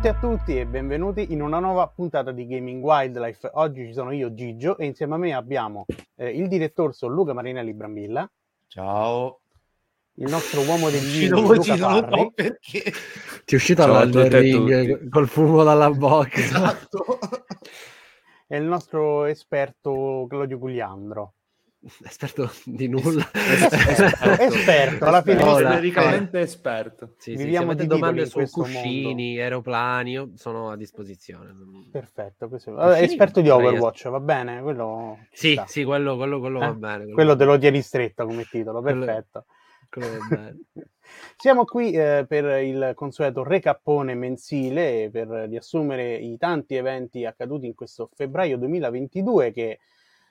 Ciao a tutti e benvenuti in una nuova puntata di Gaming Wildlife. Oggi ci sono io Gigio e insieme a me abbiamo eh, il direttorso Luca Marinelli Brambilla. Ciao. Il nostro uomo del vino Luca Parri. perché ti è uscito dal ring col fumo dalla bocca. Esatto. e il nostro esperto Claudio Gugliandro esperto di nulla. esperto, esperto alla fine esperto. sì, sì, Viviamo di domande su cuscini mondo. aeroplani sono a disposizione. Perfetto Vabbè, esperto di Overwatch va bene quello sì sta. sì quello, quello, quello eh? va bene quello, quello te lo tieni stretto come titolo perfetto. siamo qui eh, per il consueto recappone mensile per riassumere i tanti eventi accaduti in questo febbraio 2022 che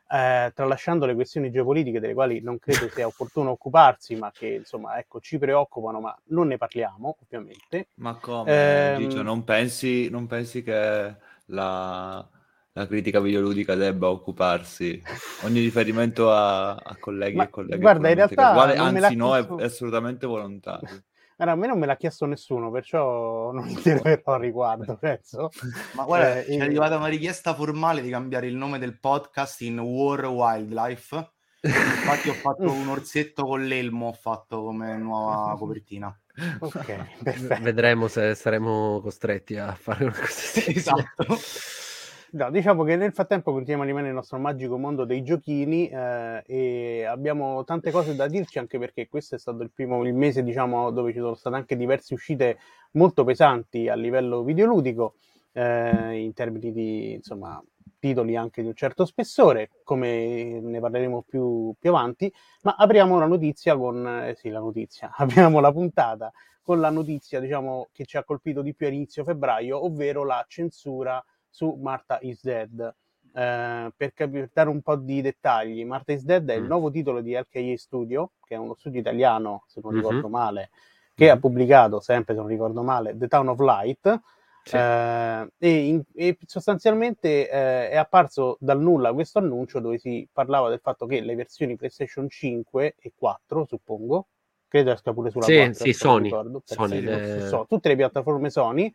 eh, tralasciando le questioni geopolitiche delle quali non credo sia opportuno occuparsi, ma che insomma ecco, ci preoccupano, ma non ne parliamo ovviamente. Ma come? Eh, Gigio, non, pensi, non pensi che la, la critica videoludica debba occuparsi ogni riferimento a, a colleghi ma, e colleghe guarda in realtà uguale, anzi no è, è assolutamente volontario Allora, a me non me l'ha chiesto nessuno, perciò non interverrò a riguardo, penso. Ma guarda, eh, è arrivata una richiesta formale di cambiare il nome del podcast in War Wildlife. Infatti ho fatto un orsetto con l'elmo, ho fatto come nuova copertina. Ok, perfetto. Vedremo se saremo costretti a fare una cosa simile. Esatto. No, diciamo che nel frattempo continuiamo a rimanere nel nostro magico mondo dei giochini eh, e abbiamo tante cose da dirci anche perché questo è stato il primo il mese diciamo dove ci sono state anche diverse uscite molto pesanti a livello videoludico eh, in termini di insomma titoli anche di un certo spessore come ne parleremo più, più avanti. Ma apriamo la notizia con eh, sì la notizia apriamo la puntata con la notizia diciamo che ci ha colpito di più a inizio febbraio ovvero la censura su Martha is Dead. Eh, per, cap- per, dare un po' di dettagli, Martha is Dead è il mm. nuovo titolo di LKA Studio, che è uno studio italiano, se non mm-hmm. ricordo male, che mm-hmm. ha pubblicato, sempre se non ricordo male, The Town of Light. Sì. Eh, e, in, e, sostanzialmente eh, è apparso dal nulla questo annuncio dove si parlava del fatto che le versioni PlayStation 5 e 4, suppongo, credo esca pure sulla sì, 4, sì, Sony, ricordo, Sony le... so, tutte le piattaforme Sony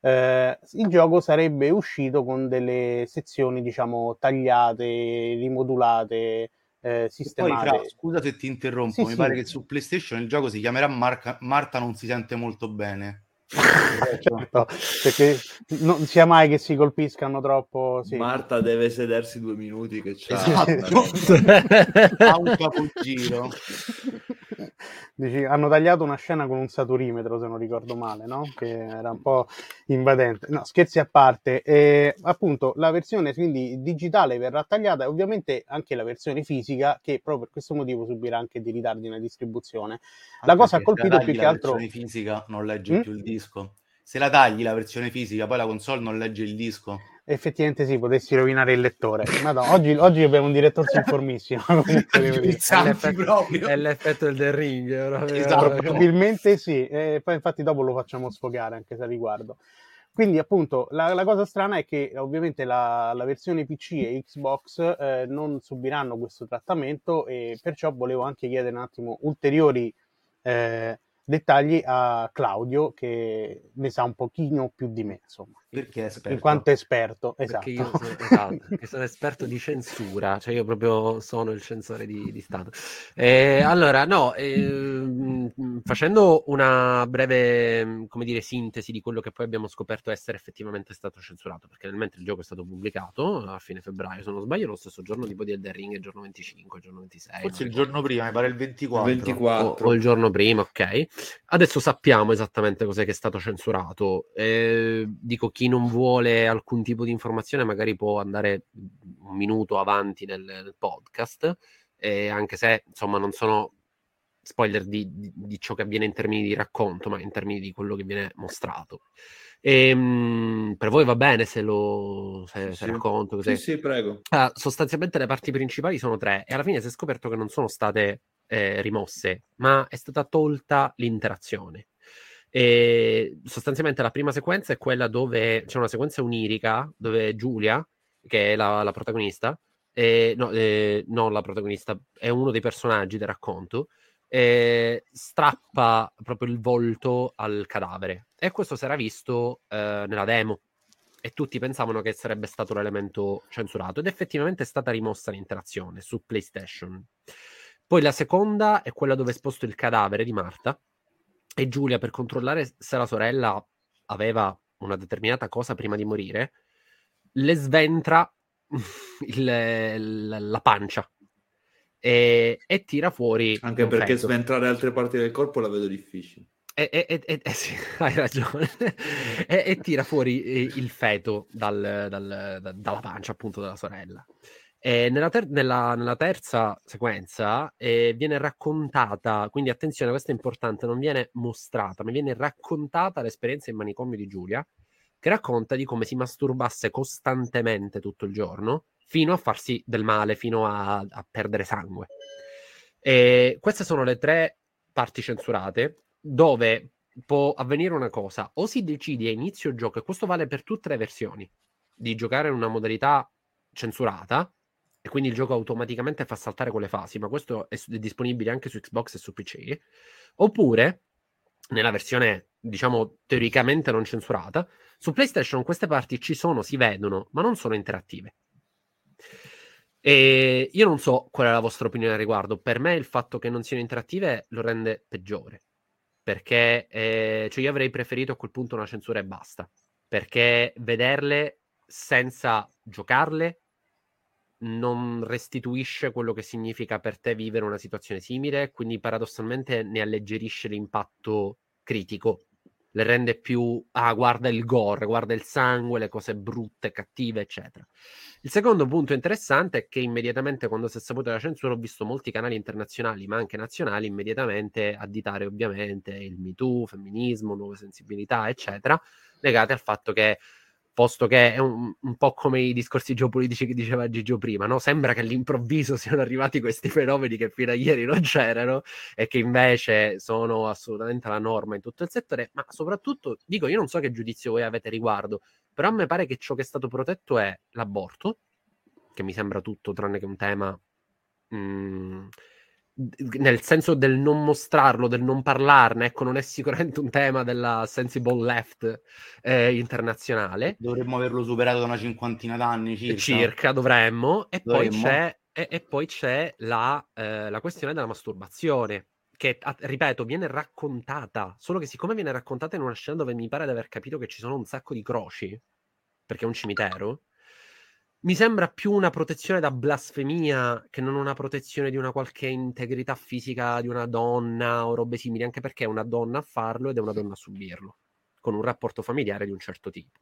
eh, il gioco sarebbe uscito con delle sezioni, diciamo, tagliate, rimodulate, eh, sistemate. Poi, Fra, scusa se ti interrompo, sì, mi sì. pare che su PlayStation il gioco si chiamerà Marca... Marta non si sente molto bene. Certo, perché non sia mai che si colpiscano troppo. Sì. Marta deve sedersi due minuti che c'ha esatto. un capogiro. Dici, hanno tagliato una scena con un saturimetro, se non ricordo male, no? Che era un po' invadente. No, scherzi a parte. E, appunto, la versione quindi digitale verrà tagliata e ovviamente anche la versione fisica, che proprio per questo motivo subirà anche dei ritardi nella distribuzione. Anche la cosa ha colpito più che altro... La versione fisica non legge mm? più il disco. Se la tagli la versione fisica, poi la console non legge il disco effettivamente sì, potessi rovinare il lettore. Madonna, oggi, oggi abbiamo un direttore informissimo. è, l'effetto, è l'effetto del Ring. Esatto. Probabilmente sì, e poi infatti dopo lo facciamo sfogare anche se a riguardo. Quindi appunto la, la, cosa strana è che ovviamente la, la versione PC e Xbox eh, non subiranno questo trattamento e perciò volevo anche chiedere un attimo ulteriori eh, dettagli a Claudio che ne sa un pochino più di me, insomma. Perché esperto. In quanto esperto, esatto. Perché io sono, esatto, sono esperto di censura, cioè io proprio sono il censore di, di Stato. Eh, allora, no, eh, facendo una breve, come dire, sintesi di quello che poi abbiamo scoperto essere effettivamente stato censurato, perché nel mentre il gioco è stato pubblicato a fine febbraio, se non sbaglio, lo stesso giorno tipo di Elden Ring, il giorno 25, il giorno 26. Forse il giorno prima, mi pare il 24. 24. O, o, il giorno prima, ok. Adesso sappiamo esattamente cos'è che è stato censurato. Eh, dico chi non vuole alcun tipo di informazione magari può andare un minuto avanti nel, nel podcast, eh, anche se insomma non sono spoiler di, di, di, ciò che avviene in termini di racconto, ma in termini di quello che viene mostrato. E, ehm, mh, per voi va bene se lo se, sì, se racconto? Così? Sì, sì, prego. Ah, sostanzialmente le parti principali sono tre e alla fine si è scoperto che non sono state eh, rimosse, ma è stata tolta l'interazione. E sostanzialmente la prima sequenza è quella dove c'è una sequenza onirica dove Giulia, che è la, la protagonista, eh, no, eh, non la protagonista, è uno dei personaggi del racconto, eh, strappa proprio il volto al cadavere. E questo si era visto eh, nella demo. E tutti pensavano che sarebbe stato l'elemento censurato. Ed effettivamente è stata rimossa l'interazione su PlayStation. Poi la seconda è quella dove è esposto il cadavere di Marta e Giulia per controllare se la sorella aveva una determinata cosa prima di morire, le sventra il, la pancia e, e, tira fuori. Anche perché feto. sventrare altre parti del corpo la vedo difficile. E, e, e, e sì, hai ragione. e, tira fuori eh, il feto dal, dal, da, dalla pancia, appunto, della sorella. E nella, ter- nella, nella terza sequenza eh, viene raccontata, quindi attenzione, questo è importante, non viene mostrata, ma viene raccontata l'esperienza in manicomio di Giulia, che racconta di come si masturbasse costantemente tutto il giorno fino a farsi del male, fino a, a perdere sangue. E queste sono le tre parti censurate dove può avvenire una cosa, o si decide a inizio gioco, e questo vale per tutte le versioni, di giocare in una modalità censurata, e quindi il gioco automaticamente fa saltare quelle fasi, ma questo è, è disponibile anche su Xbox e su PC, oppure nella versione, diciamo, teoricamente non censurata, su PlayStation queste parti ci sono, si vedono, ma non sono interattive. E io non so qual è la vostra opinione al riguardo. Per me il fatto che non siano interattive lo rende peggiore. Perché eh, cioè io avrei preferito a quel punto una censura e basta. Perché vederle senza giocarle non restituisce quello che significa per te vivere una situazione simile, quindi paradossalmente ne alleggerisce l'impatto critico, le rende più, ah, guarda il gore, guarda il sangue, le cose brutte, cattive, eccetera. Il secondo punto interessante è che immediatamente quando si è saputo la censura ho visto molti canali internazionali, ma anche nazionali, immediatamente additare ovviamente il MeToo, femminismo, nuove sensibilità, eccetera, legate al fatto che posto che è un, un, po' come i discorsi geopolitici che diceva Gigio prima, no? Sembra che all'improvviso siano arrivati questi fenomeni che fino a ieri non c'erano e che invece sono assolutamente la norma in tutto il settore, ma soprattutto, dico, io non so che giudizio voi avete riguardo, però a me pare che ciò che è stato protetto è l'aborto, che mi sembra tutto tranne che un tema... Mh, mm, nel senso del non mostrarlo, del non parlarne, ecco, non è sicuramente un tema della sensible left eh, internazionale. Dovremmo averlo superato da una cinquantina d'anni circa. Circa, dovremmo. E dovremmo. poi c'è, e, e poi c'è la, eh, la, questione della masturbazione, che, ripeto, viene raccontata, solo che siccome viene raccontata in una scena dove mi pare di aver capito che ci sono un sacco di croci, perché è un cimitero, mi sembra più una protezione da blasfemia che non una protezione di una qualche integrità fisica di una donna o robe simili, anche perché è una donna a farlo ed è una donna a subirlo, con un rapporto familiare di un certo tipo.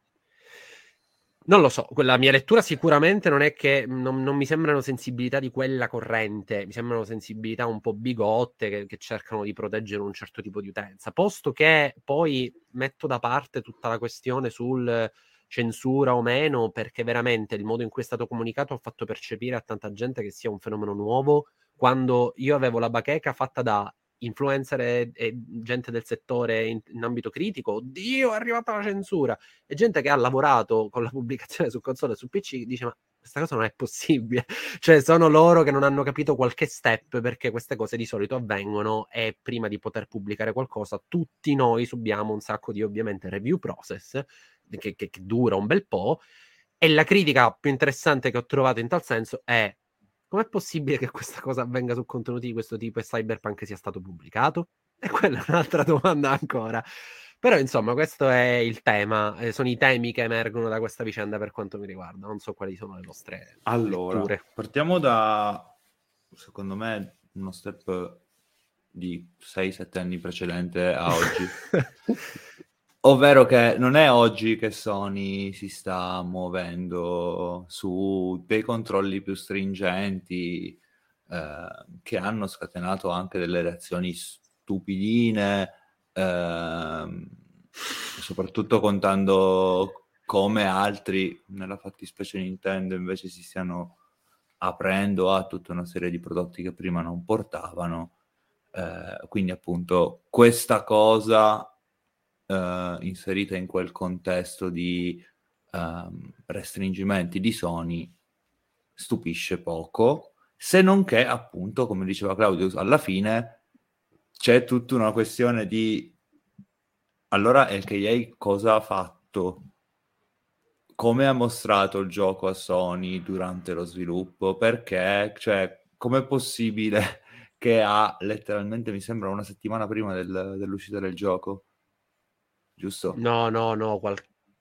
Non lo so, la mia lettura sicuramente non è che non, non mi sembrano sensibilità di quella corrente, mi sembrano sensibilità un po' bigotte che, che cercano di proteggere un certo tipo di utenza, posto che poi metto da parte tutta la questione sul censura o meno, perché veramente il modo in cui è stato comunicato ha fatto percepire a tanta gente che sia un fenomeno nuovo, quando io avevo la bacheca fatta da influencer e, e gente del settore in, in, ambito critico, oddio è arrivata la censura, e gente che ha lavorato con la pubblicazione su console e su PC dice ma questa cosa non è possibile, cioè sono loro che non hanno capito qualche step perché queste cose di solito avvengono e prima di poter pubblicare qualcosa tutti noi subiamo un sacco di ovviamente review process che, che, che dura un bel po'. E la critica più interessante che ho trovato in tal senso è com'è possibile che questa cosa avvenga su contenuti di questo tipo e Cyberpunk sia stato pubblicato? E quella è un'altra domanda ancora. Però insomma, questo è il tema, eh, sono i temi che emergono da questa vicenda per quanto mi riguarda. Non so quali sono le vostre allora, letture. Partiamo da, secondo me, uno step di 6-7 anni precedente a oggi. Ovvero che non è oggi che Sony si sta muovendo su dei controlli più stringenti eh, che hanno scatenato anche delle reazioni stupidine, eh, soprattutto contando come altri, nella fattispecie Nintendo, invece si stiano aprendo a tutta una serie di prodotti che prima non portavano. Eh, quindi appunto questa cosa uh, inserita in quel contesto di um, restringimenti di Sony stupisce poco, se non che appunto, come diceva Claudio, alla fine c'è tutta una questione di allora LKA cosa ha fatto? Come ha mostrato il gioco a Sony durante lo sviluppo? Perché, cioè, com'è possibile che ha letteralmente, mi sembra, una settimana prima del, dell'uscita del gioco? Giusto? No, no, no, qual-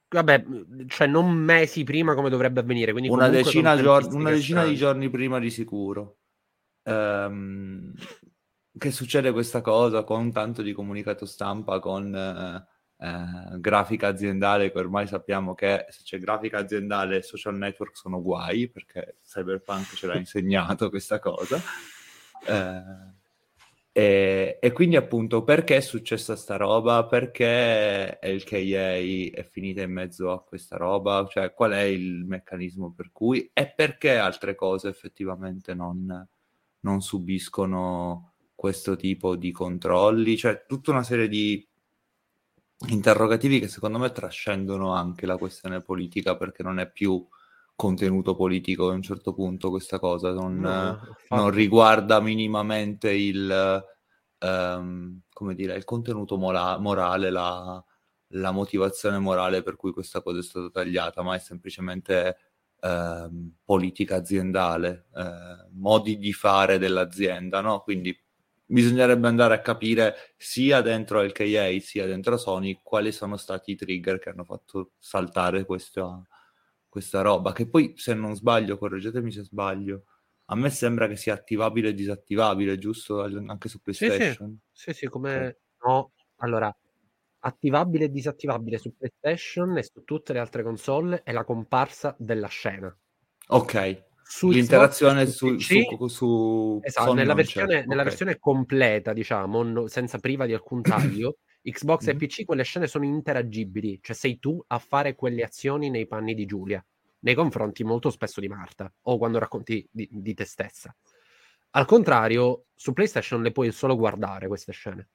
vabbè, cioè non mesi prima come dovrebbe avvenire. Quindi una decina, gior- una decina di giorni prima di sicuro. Ehm, che succede questa cosa con tanto di comunicato stampa, con eh, eh, grafica aziendale, che ormai sappiamo che se c'è grafica aziendale e social network sono guai, perché Cyberpunk ce l'ha insegnato questa cosa. Eh, e, e quindi appunto perché è successa sta roba? Perché LKA è finita in mezzo a questa roba? Cioè qual è il meccanismo per cui? E perché altre cose effettivamente non, non subiscono questo tipo di controlli? Cioè tutta una serie di interrogativi che secondo me trascendono anche la questione politica perché non è più contenuto politico a un certo punto questa cosa, non, No, non infatti. riguarda minimamente il, come dire, il contenuto mola- morale, la, la motivazione morale per cui questa cosa è stata tagliata, ma è semplicemente ehm, politica aziendale, eh, modi di fare dell'azienda, no? Quindi bisognerebbe andare a capire sia dentro LKA sia dentro Sony quali sono stati i trigger che hanno fatto saltare questa, questa roba, che poi se non sbaglio, correggetemi se sbaglio, a me sembra che sia attivabile e disattivabile, giusto? Anche su Sì, sì, PlayStation. sì, sì, come no, allora attivabile e disattivabile su PlayStation e su tutte le altre console è la comparsa della scena. Ok, Su l'interazione su, su, su Esatto, nella versione, nella versione completa, diciamo, no- senza priva di alcun taglio, Xbox e Mhm. PC quelle scene sono interagibili, cioè sei tu a fare quelle azioni nei panni di Giulia, nei confronti molto spesso di Marta, o quando racconti di, di te stessa. Al contrario, su PlayStation le puoi solo guardare queste scene.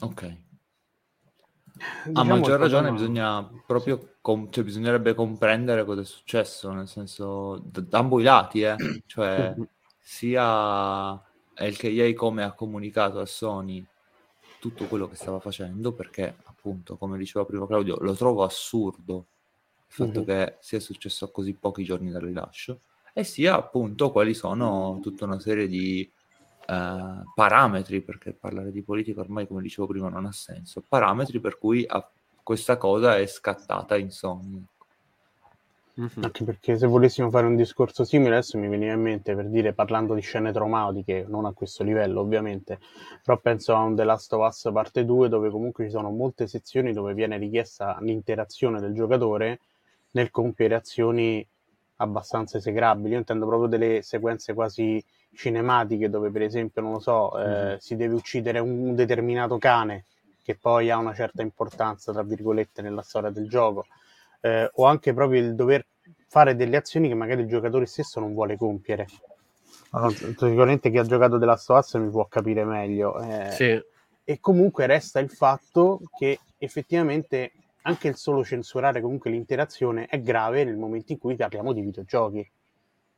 Ok. A Diciamo maggior il ragione problema- bisogna proprio, com- cioè bisognerebbe comprendere cosa è successo, nel senso, d- da ambo i lati, eh. cioè sia LKA come ha comunicato a Sony tutto quello che stava facendo, perché appunto, come diceva prima Claudio, lo trovo assurdo il fatto Mhm. che sia successo a così pochi giorni dal rilascio, e sia appunto quali sono tutta una serie di eh, parametri, perché parlare di politica ormai, come dicevo prima, non ha senso, parametri per cui ah, questa cosa è scattata in Sony. Mhm. Anche perché se volessimo fare un discorso simile, adesso mi veniva in mente per dire, parlando di scene traumatiche, non a questo livello ovviamente, però penso a un The Last of Us parte 2 dove comunque ci sono molte sezioni dove viene richiesta l'interazione del giocatore nel compiere azioni abbastanza esecrabili. Io intendo proprio delle sequenze quasi cinematiche dove per esempio, non lo so, eh, Mhm. si deve uccidere un determinato cane che poi ha una certa importanza, tra virgolette, nella storia del gioco eh, o anche proprio il dover fare delle azioni che magari il giocatore stesso non vuole compiere. Allora, sicuramente chi ha giocato of Us mi può capire meglio. eh, Sì, E comunque resta il fatto che effettivamente anche il solo censurare comunque l'interazione è grave nel momento in cui parliamo di videogiochi.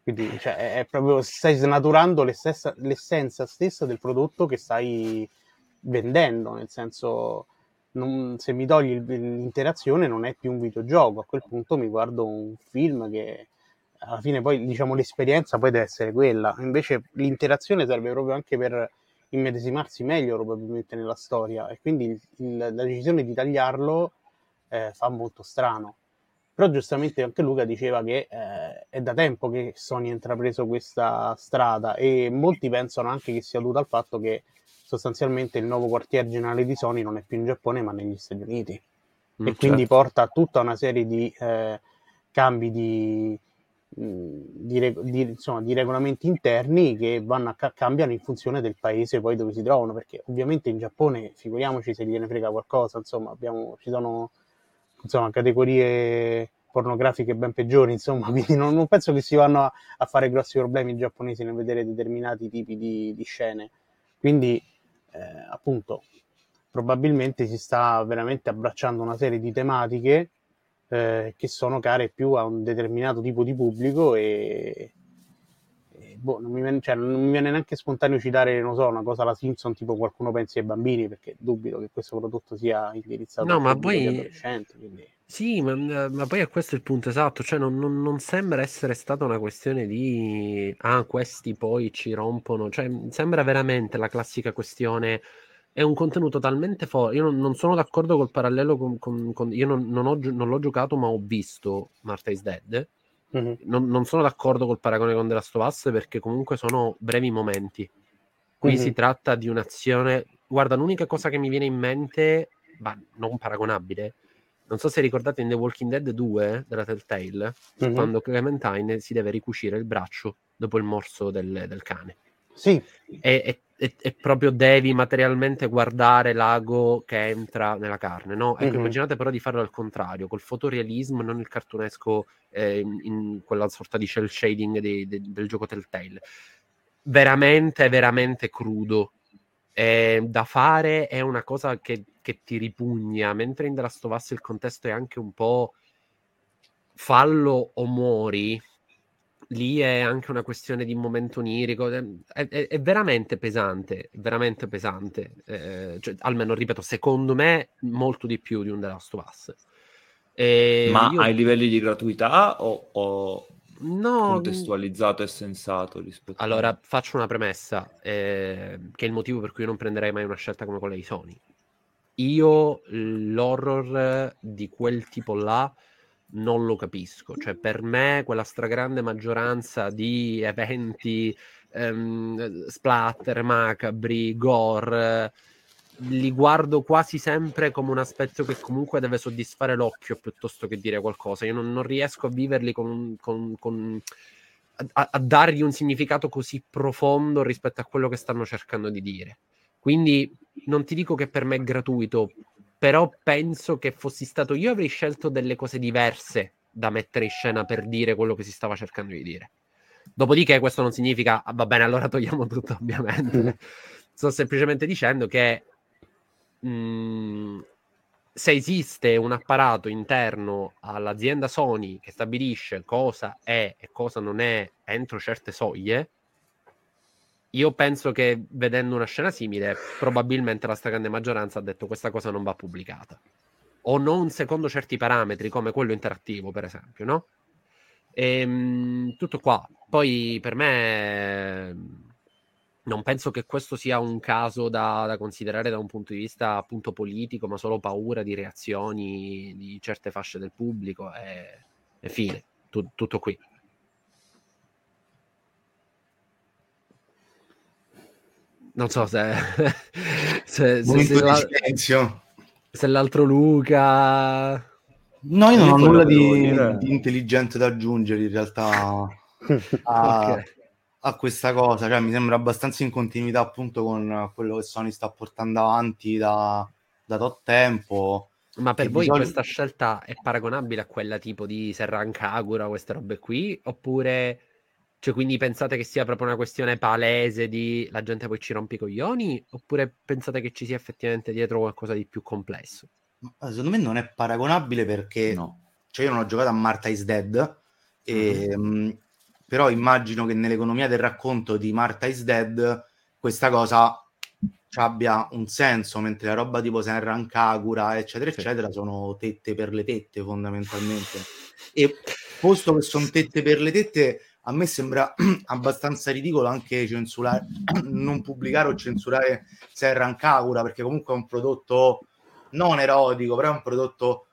Quindi cioè, è proprio stai snaturando l'estessa- l'essenza stessa del prodotto che stai vendendo, nel senso non- se mi togli l'interazione non è più un videogioco, a quel punto mi guardo un film che alla fine poi diciamo l'esperienza poi deve essere quella, invece l'interazione serve proprio anche per immedesimarsi meglio probabilmente nella storia. E quindi il- il- la decisione di tagliarlo eh, fa molto strano. Però giustamente anche Luca diceva che eh, è da tempo che Sony ha intrapreso questa strada e molti pensano anche che sia dovuto al fatto che sostanzialmente il nuovo quartier generale di Sony non è più in Giappone ma negli Stati Uniti Mm, e quindi certo. porta a tutta una serie di eh, cambi di, mh, di, di- insomma, di regolamenti interni che vanno a ca- cambiano in funzione del paese poi dove si trovano perché ovviamente in Giappone figuriamoci se gliene frega qualcosa insomma abbiamo, ci sono insomma, categorie pornografiche ben peggiori insomma quindi non, non penso che si vanno a, a fare grossi problemi i giapponesi nel vedere determinati tipi di, di scene quindi eh, appunto probabilmente si sta veramente abbracciando una serie di tematiche eh, che sono care più a un determinato tipo di pubblico e, E, boh, non, mi viene, cioè, non mi viene neanche spontaneo citare, non so, una cosa alla Simpson, tipo qualcuno pensi ai bambini, perché dubito che questo prodotto sia indirizzato No, a ma poi- adolescenti, quindi... Sì, ma, ma poi è questo il punto esatto, cioè non, non- non sembra essere stata una questione di ah, questi poi ci rompono, cioè sembra veramente la classica questione, è un contenuto talmente forte, io non, non sono d'accordo col parallelo con, con- con- io non, non ho, gio- non l'ho giocato ma ho visto Martha is Dead, Mhm. non, non sono d'accordo col paragone con The Last of Us perché comunque sono brevi momenti, qui Mhm. si tratta di un'azione, guarda l'unica cosa che mi viene in mente, ma non paragonabile, non so se ricordate in The Walking Dead 2 della Telltale, Mhm. quando Clementine si deve ricucire il braccio dopo il morso del, del cane. Sì, E, e- e- proprio devi materialmente guardare l'ago che entra nella carne, no? Ecco, Mhm. immaginate però di farlo al contrario, col fotorealismo, non il cartunesco eh, in, in quella sorta di shell shading di- di- del gioco Telltale. Veramente, veramente crudo. Eh, da fare è una cosa che, che ti ripugna, mentre in The Last of Us il contesto è anche un po' fallo o muori, lì è anche una questione di momento onirico, è, è- è veramente pesante, veramente pesante, eh, cioè, almeno ripeto, secondo me molto di più di un The Last of Us. E Ma io- ai livelli di gratuità o, o no, contestualizzato e sensato rispetto a- Allora, faccio una premessa, eh, che è il motivo per cui io non prenderei mai una scelta come quella di Sony. Io l'horror di quel tipo là non lo capisco, cioè per me quella stragrande maggioranza di eventi ehm, splatter, macabri, gore, li guardo quasi sempre come un aspetto che comunque deve soddisfare l'occhio piuttosto che dire qualcosa. Io non, non riesco a viverli con, con- con- a, a dargli un significato così profondo rispetto a quello che stanno cercando di dire. Quindi non ti dico che per me è gratuito, però penso che fossi stato io avrei scelto delle cose diverse da mettere in scena per dire quello che si stava cercando di dire. Dopodiché questo non significa "Ah, va bene, allora togliamo tutto, ovviamente. Sto semplicemente dicendo che mh, se esiste un apparato interno all'azienda Sony che stabilisce cosa è e cosa non è entro certe soglie, io penso che vedendo una scena simile, probabilmente la stragrande maggioranza ha detto questa cosa non va pubblicata. O non secondo certi parametri, come quello interattivo, per esempio, no? Ehm, tutto qua. Poi per me non penso che questo sia un caso da, da considerare da un punto di vista appunto politico, ma solo paura di reazioni di certe fasce del pubblico e, e fine. Tu- tutto qui. Non so se, se, se- se la- se l'altro Luca... No, io non ho nulla di, di intelligente da aggiungere in realtà a, Ok. a questa cosa. Cioè, mi sembra abbastanza in continuità appunto con quello che Sony sta portando avanti da, da tot tempo. Ma per voi solito- questa scelta è paragonabile a quella tipo di Serran Kagura, queste robe qui? Oppure, cioè, quindi pensate che sia proprio una questione palese di la gente poi ci rompe i coglioni? Oppure pensate che ci sia effettivamente dietro qualcosa di più complesso? Ma Secondo me non è paragonabile perché No. cioè io non ho giocato a Martha is Dead, e, mh, però immagino che nell'economia del racconto di Martha is Dead questa cosa ci abbia un senso, mentre la roba tipo Senran Kagura, eccetera, Sì. eccetera, sono tette per le tette fondamentalmente. E posto che sono tette per le tette, a me sembra abbastanza ridicolo anche censurare, non pubblicare o censurare Serran Kagura, perché comunque è un prodotto non erotico, però è un prodotto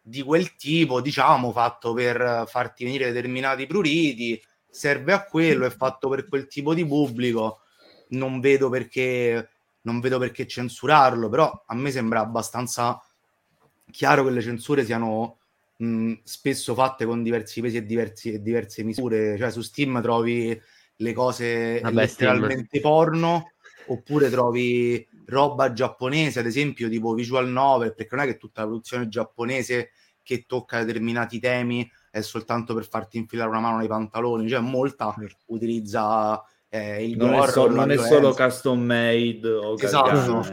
di quel tipo, diciamo, fatto per farti venire determinati pruriti, serve a quello, è fatto per quel tipo di pubblico, non vedo perché, non vedo perché censurarlo, però a me sembra abbastanza chiaro che le censure siano mh, spesso fatte con diversi pesi e, diversi, e diverse misure, cioè su Steam trovi le cose Vabbè, Steam. letteralmente porno, oppure trovi roba giapponese, ad esempio tipo visual novel, perché non è che tutta la produzione giapponese che tocca determinati temi è soltanto per farti infilare una mano nei pantaloni, cioè molta utilizza eh, il Non, è, gore so- o la non è solo custom made o Esatto.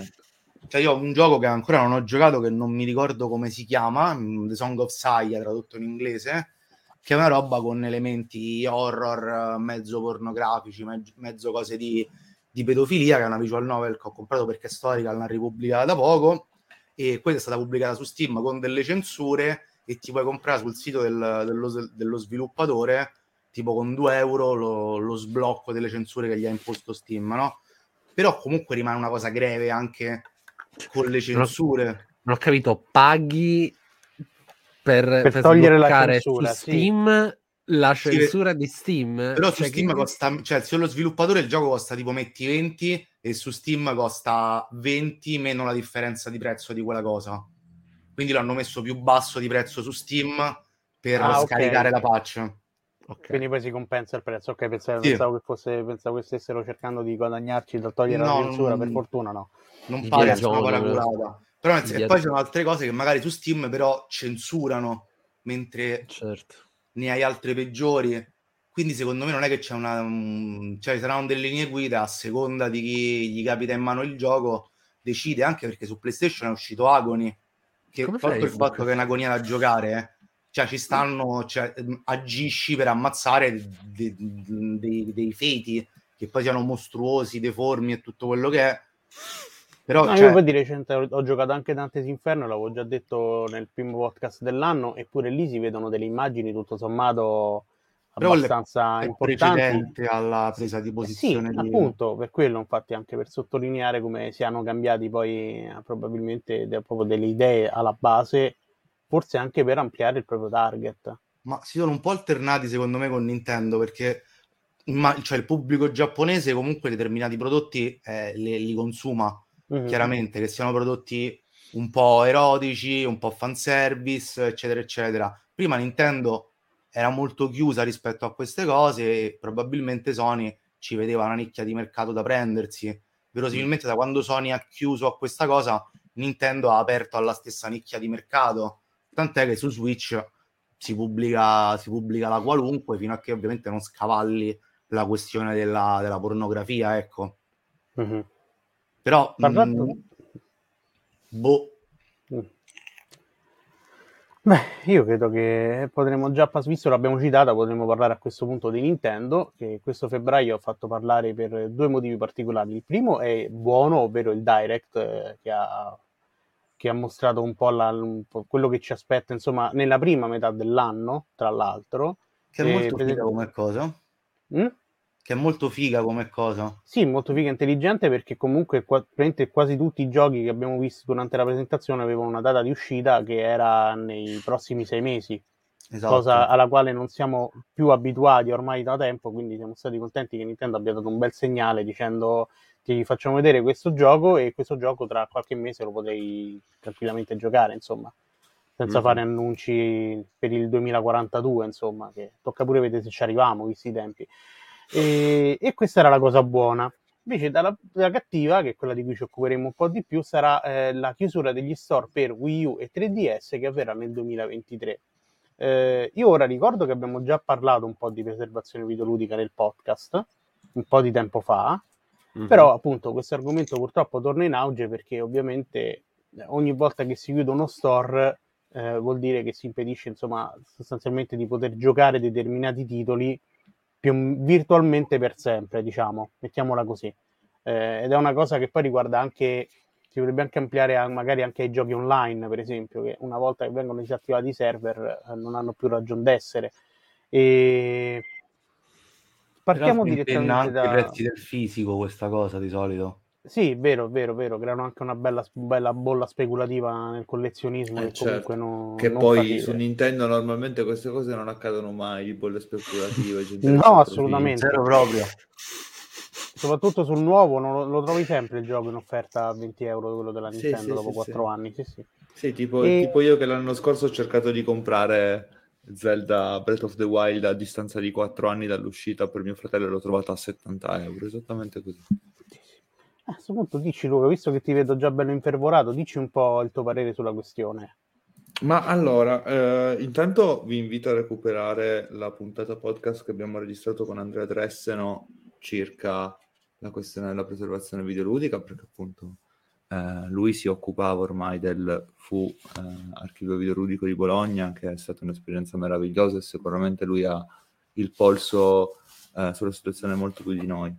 Cioè io ho un gioco che ancora non ho giocato, che non mi ricordo come si chiama, mm, The Song of Saya, tradotto in inglese, che è una roba con elementi horror, mezzo pornografici, mezzo cose di, di pedofilia, che è una visual novel che ho comprato perché è storica, l'hanno ripubblicata da poco, e questa è stata pubblicata su Steam con delle censure e ti puoi comprare sul sito del, dello, dello, sviluppatore tipo con 2 euro lo, lo, sblocco delle censure che gli ha imposto Steam, no? Però comunque rimane una cosa greve anche con le censure. Non ho, non ho capito, paghi per, per, per togliere la censura, su Steam sì. la censura sì, di Steam. Però cioè, su Steam che... costa, cioè se lo sviluppatore il gioco costa tipo metti 20 e su Steam costa 20 meno la differenza di prezzo di quella cosa. Quindi l'hanno messo più basso di prezzo su Steam per ah, scaricare okay. la patch. Okay. Quindi poi si compensa il prezzo. Ok, pensavo, sì. pensavo, che, fosse, pensavo che stessero cercando di guadagnarci da togliere no, la censura, non, per fortuna no. Non pare una paraculata. Però e poi ci sono altre cose che magari su Steam però censurano, mentre certo. ne hai altre peggiori. Quindi secondo me non è che c'è una... Um, cioè saranno delle linee guida a seconda di chi gli capita in mano il gioco, decide, anche perché su PlayStation è uscito Agony, che tolto il fatto che è un'agonia da giocare, eh, cioè ci stanno, cioè, agisci per ammazzare dei, dei, dei feti che poi siano mostruosi, deformi e tutto quello che è però, no, cioè... Io poi di recente ho, giocato anche Dante's Inferno, l'avevo già detto nel primo podcast dell'anno, eppure lì si vedono delle immagini tutto sommato abbastanza è importanti alla presa di posizione. Sì, di... appunto, per quello, infatti, anche per sottolineare come siano cambiati poi eh, probabilmente de- proprio delle idee alla base, forse anche per ampliare il proprio target. Ma si sono un po' alternati secondo me con Nintendo perché ma, cioè, il pubblico giapponese comunque determinati prodotti eh, li, li consuma mm-hmm. chiaramente, che siano prodotti un po' erotici, un po' fanservice, eccetera, eccetera. Prima Nintendo era molto chiusa rispetto a queste cose e probabilmente Sony ci vedeva una nicchia di mercato da prendersi. Verosimilmente da quando Sony ha chiuso a questa cosa, Nintendo ha aperto alla stessa nicchia di mercato. Tant'è che su Switch si pubblica, si pubblica la qualunque fino a che ovviamente non scavalli la questione della, della pornografia, ecco. Mm-hmm. Però... Parlando... Mh, mm, boh. Mm. Beh, io credo che potremmo già, visto l'abbiamo citata, potremmo parlare a questo punto di Nintendo, che questo febbraio ha fatto parlare per due motivi particolari. Il primo è buono, ovvero il Direct, eh, che, ha, che, ha, mostrato un po', la, un po', quello che ci aspetta, insomma, nella prima metà dell'anno, tra l'altro. Che è molto eh, come cosa. Mm? che è molto figa come cosa. Sì, molto figa e intelligente perché comunque qua, quasi tutti i giochi che abbiamo visto durante la presentazione avevano una data di uscita che era nei prossimi sei mesi. Esatto. Cosa alla quale non siamo più abituati ormai da tempo, quindi siamo stati contenti che Nintendo abbia dato un bel segnale dicendo ti facciamo vedere questo gioco e questo gioco tra qualche mese lo potrei tranquillamente giocare, insomma, senza mm-hmm. fare annunci per il 2042, insomma, che tocca pure vedere se ci arriviamo, visti i tempi. E, e questa era la cosa buona. Invece dalla, dalla, cattiva, che è quella di cui ci occuperemo un po' di più, sarà eh, la chiusura degli store per Wii U e 3DS che avverrà nel 2023. Eh, io ora ricordo che abbiamo già parlato un po' di preservazione videoludica nel podcast, un po' di tempo fa, mm-hmm. però appunto questo argomento purtroppo torna in auge perché ovviamente ogni volta che si chiude uno store eh, vuol dire che si impedisce insomma sostanzialmente di poter giocare determinati titoli più virtualmente per sempre, diciamo, mettiamola così. Eh, ed è una cosa che poi riguarda anche, si potrebbe anche ampliare a, magari anche ai giochi online, per esempio, che una volta che vengono disattivati i server eh, non hanno più ragione d'essere. E partiamo direttamente da... i prezzi del fisico questa cosa di solito. Sì, vero, vero, vero, creano anche una bella, bella bolla speculativa nel collezionismo eh, che certo. comunque non, Che non poi su Nintendo normalmente queste cose non accadono mai, di bolle speculative. no, assolutamente. Zero proprio. Soprattutto sul nuovo non lo, lo, trovi sempre il gioco in offerta a 20 euro, quello della Nintendo sì, dopo sì, 4 sì. anni. Sì, sì. sì tipo, e... tipo io che l'anno scorso ho cercato di comprare Zelda Breath of the Wild a distanza di 4 anni dall'uscita per mio fratello l'ho trovato a 70 euro, esattamente così. A questo punto dici Luca, visto che ti vedo già bello infervorato, dici un po' il tuo parere sulla questione. Ma allora, eh, intanto vi invito a recuperare la puntata podcast che abbiamo registrato con Andrea Dresseno circa la questione della preservazione videoludica, perché appunto eh, lui si occupava ormai del FU eh, Archivio Videoludico di Bologna, che è stata un'esperienza meravigliosa e sicuramente lui ha il polso eh, sulla situazione molto più di noi.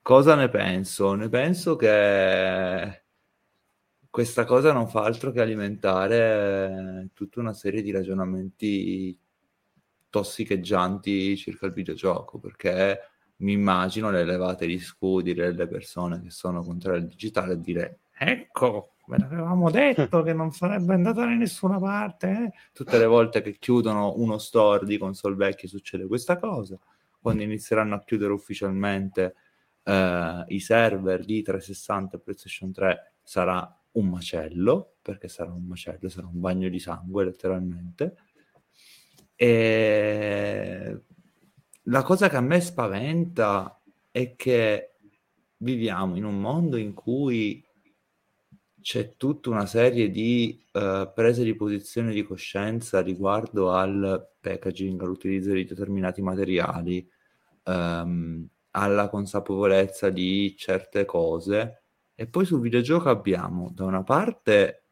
Cosa ne penso? Ne penso che questa cosa non fa altro che alimentare eh, tutta una serie di ragionamenti tossicheggianti circa il videogioco, perché mi immagino le levate di scudi delle persone che sono contro il digitale e dire ecco, ve l'avevamo detto che non sarebbe andata da nessuna parte. Eh? Tutte le volte che chiudono uno store di console vecchie succede questa cosa. Quando inizieranno a chiudere ufficialmente eh, i server di 360 e PlayStation 3 sarà un macello, perché sarà un macello, sarà un bagno di sangue letteralmente. E la cosa che a me spaventa è che viviamo in un mondo in cui c'è tutta una serie di uh, prese di posizione di coscienza riguardo al packaging, all'utilizzo di determinati materiali, um, alla consapevolezza di certe cose. E poi sul videogioco abbiamo da una parte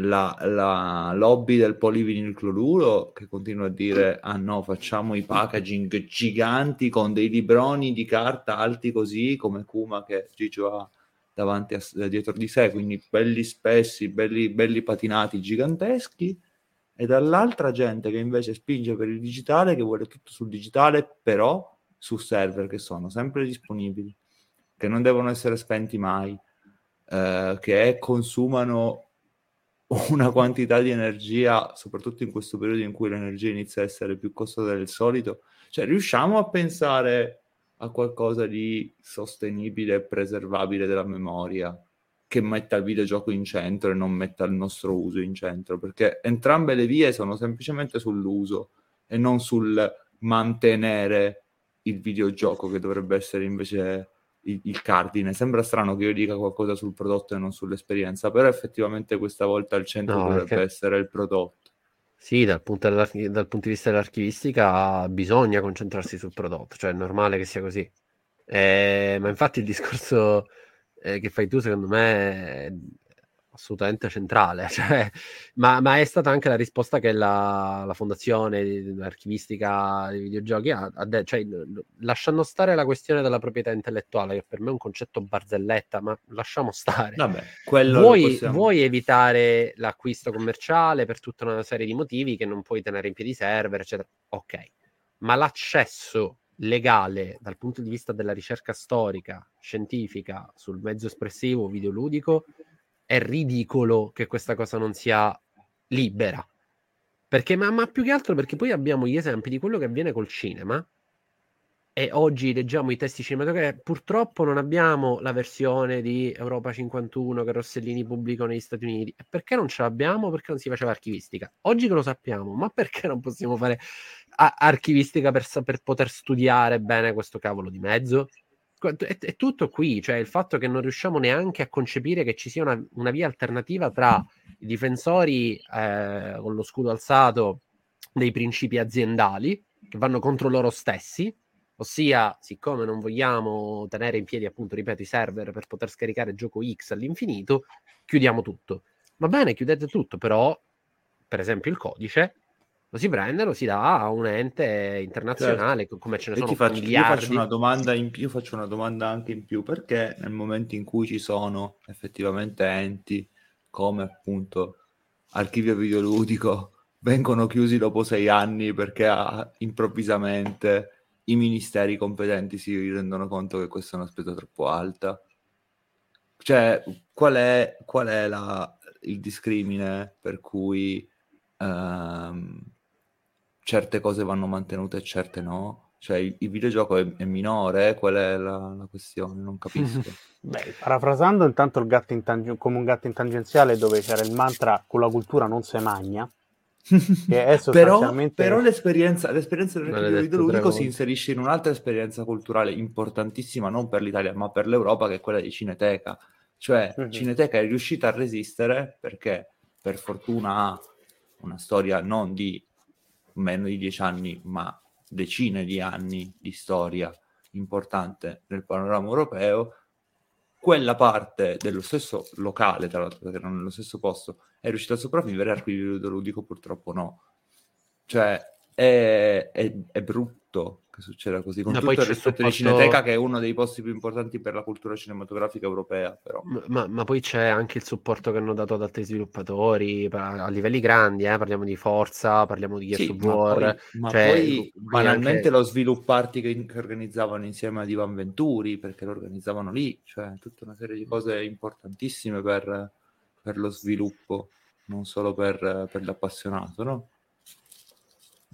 la, la lobby del polivinilcloruro che continua a dire ah no facciamo i packaging giganti con dei libroni di carta alti così come Kuma che Gigio ha davanti a, dietro di sé, quindi belli spessi, belli, belli patinati, giganteschi, e dall'altra gente che invece spinge per il digitale, che vuole tutto sul digitale, però su server che sono sempre disponibili, che non devono essere spenti mai, eh, che consumano una quantità di energia, soprattutto in questo periodo in cui l'energia inizia a essere più costosa del solito. Cioè, riusciamo a pensare a qualcosa di sostenibile e preservabile della memoria che metta il videogioco in centro e non metta il nostro uso in centro, perché entrambe le vie sono semplicemente sull'uso e non sul mantenere il videogioco che dovrebbe essere invece il, il cardine. Sembra strano che io dica qualcosa sul prodotto e non sull'esperienza, però effettivamente questa volta al centro no, dovrebbe perché... essere il prodotto. Sì, dal punto, dal punto, di vista dell'archivistica bisogna concentrarsi sul prodotto, cioè è normale che sia così. Eh, ma infatti il discorso eh, che fai tu, secondo me, assolutamente centrale, cioè, ma, ma, è stata anche la risposta che la, la fondazione l'archivistica dei videogiochi ha, ha detto, cioè, lasciando stare la questione della proprietà intellettuale, che per me è un concetto barzelletta, ma lasciamo stare. Vabbè, vuoi, vuoi, evitare l'acquisto commerciale per tutta una serie di motivi che non puoi tenere in piedi server, eccetera. Ok, ma l'accesso legale dal punto di vista della ricerca storica, scientifica sul mezzo espressivo videoludico è ridicolo che questa cosa non sia libera. Perché, ma, ma, più che altro perché poi abbiamo gli esempi di quello che avviene col cinema. E oggi leggiamo i testi cinematografici. Purtroppo non abbiamo la versione di Europa 51 che Rossellini pubblicò negli Stati Uniti. Perché non ce l'abbiamo? Perché non si faceva archivistica. Oggi che lo sappiamo, ma perché non possiamo fare archivistica per, per poter studiare bene questo cavolo di mezzo? È, è, tutto qui, cioè il fatto che non riusciamo neanche a concepire che ci sia una, una via alternativa tra i difensori eh, con lo scudo alzato dei principi aziendali che vanno contro loro stessi, ossia, siccome non vogliamo tenere in piedi, appunto, ripeto, i server per poter scaricare gioco X all'infinito, chiudiamo tutto. Va bene, chiudete tutto, però, per esempio, il codice lo si prende, lo si dà a un ente internazionale, certo. come ce ne sono faccio, miliardi. Io faccio una domanda in più, faccio una domanda anche in più, perché nel momento in cui ci sono effettivamente enti come appunto archivio videoludico vengono chiusi dopo sei anni perché ah, improvvisamente i ministeri competenti si rendono conto che questa è una spesa troppo alta. Cioè, qual è, qual è la, il discrimine per cui ehm, certe cose vanno mantenute e certe no? Cioè il, il videogioco è, è, minore, qual è la, la questione? Non capisco. Beh, parafrasando intanto il gatto in tang- come un gatto in tangenziale dove c'era il mantra con la cultura non si magna, che è sostanzialmente... però, però l'esperienza, l'esperienza del videoludico si inserisce in un'altra esperienza culturale importantissima non per l'Italia ma per l'Europa che è quella di Cineteca. Cioè mm-hmm. Cineteca è riuscita a resistere perché per fortuna ha una storia non di meno di dieci anni, ma decine di anni di storia importante nel panorama europeo, quella parte dello stesso locale, tra l'altro, perché erano nello stesso posto, è riuscita a sopravvivere, al videoludico purtroppo no. Cioè, è, è, è brutto che succeda così, con Ma tutto il rispetto di Cineteca, che è uno dei posti più importanti per la cultura cinematografica europea, però. Ma, ma- ma poi c'è anche il supporto che hanno dato ad altri sviluppatori pa- a livelli grandi, eh, parliamo di Forza, parliamo di Gears Sì, of ma War. poi, ma cioè, poi banalmente anche- lo svilupparti che, che organizzavano insieme ad Ivan Venturi, perché lo organizzavano lì, cioè tutta una serie di cose importantissime per, per lo sviluppo, non solo per, per l'appassionato, no?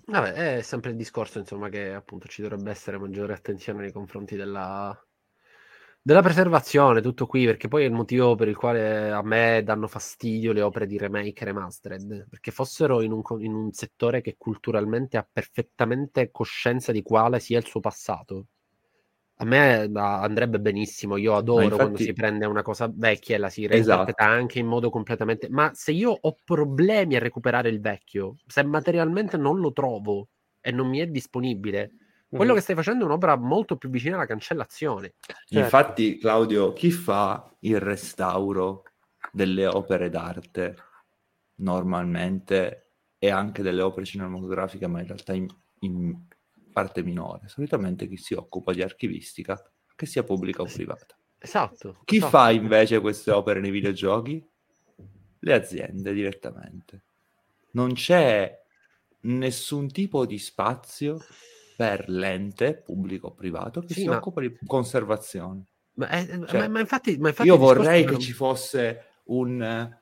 Vabbè, è sempre il discorso, insomma, che appunto ci dovrebbe essere maggiore attenzione nei confronti della, della preservazione, tutto qui, perché poi è il motivo per il quale a me danno fastidio le opere di remake e remastered, perché fossero in un, in un settore che culturalmente ha perfettamente coscienza di quale sia il suo passato. A me andrebbe benissimo, io adoro infatti- quando si prende una cosa vecchia e la si reinterpreta Esatto. anche in modo completamente... Ma se io ho problemi a recuperare il vecchio, se materialmente non lo trovo e non mi è disponibile, quello che stai facendo è un'opera molto più vicina alla cancellazione. Certo. Infatti, Claudio, chi fa il restauro delle opere d'arte normalmente e anche delle opere cinematografiche, ma in realtà in, in parte minore? Solitamente chi si occupa di archivistica, che sia pubblica o privata. Esatto. Chi esatto. fa invece queste opere nei videogiochi? Le aziende direttamente. Non c'è nessun tipo di spazio per l'ente pubblico o privato che Sì, si ma- occupa di conservazione. Ma, eh, Cioè, ma- ma infatti, ma infatti Io vorrei è che non- ci fosse un,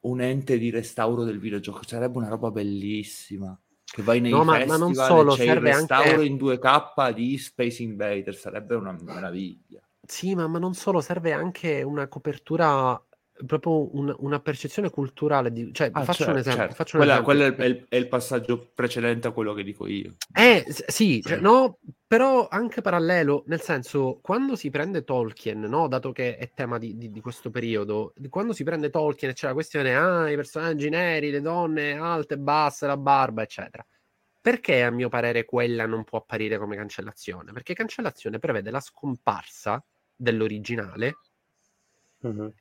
un ente di restauro del videogioco, sarebbe una roba bellissima. Che vai nei No, ma- ma festival non e solo, c'è il serve restauro anche- in 2K di Space Invader, sarebbe una meraviglia. Sì, ma, ma non solo, serve anche una copertura, proprio un- una percezione culturale. Di... Cioè, Ah, faccio un certo, esempio. certo. faccio un Quella- esempio. quello è il, è il passaggio precedente a quello che dico io. Eh, sì, cioè, no, però anche parallelo, nel senso, quando si prende Tolkien, no, dato che è tema di, di- di questo periodo, quando si prende Tolkien e c'è la questione, ah, i personaggi neri, le donne alte, basse, la barba, eccetera. Perché a mio parere quella non può apparire come cancellazione? Perché cancellazione prevede la scomparsa dell'originale Mhm.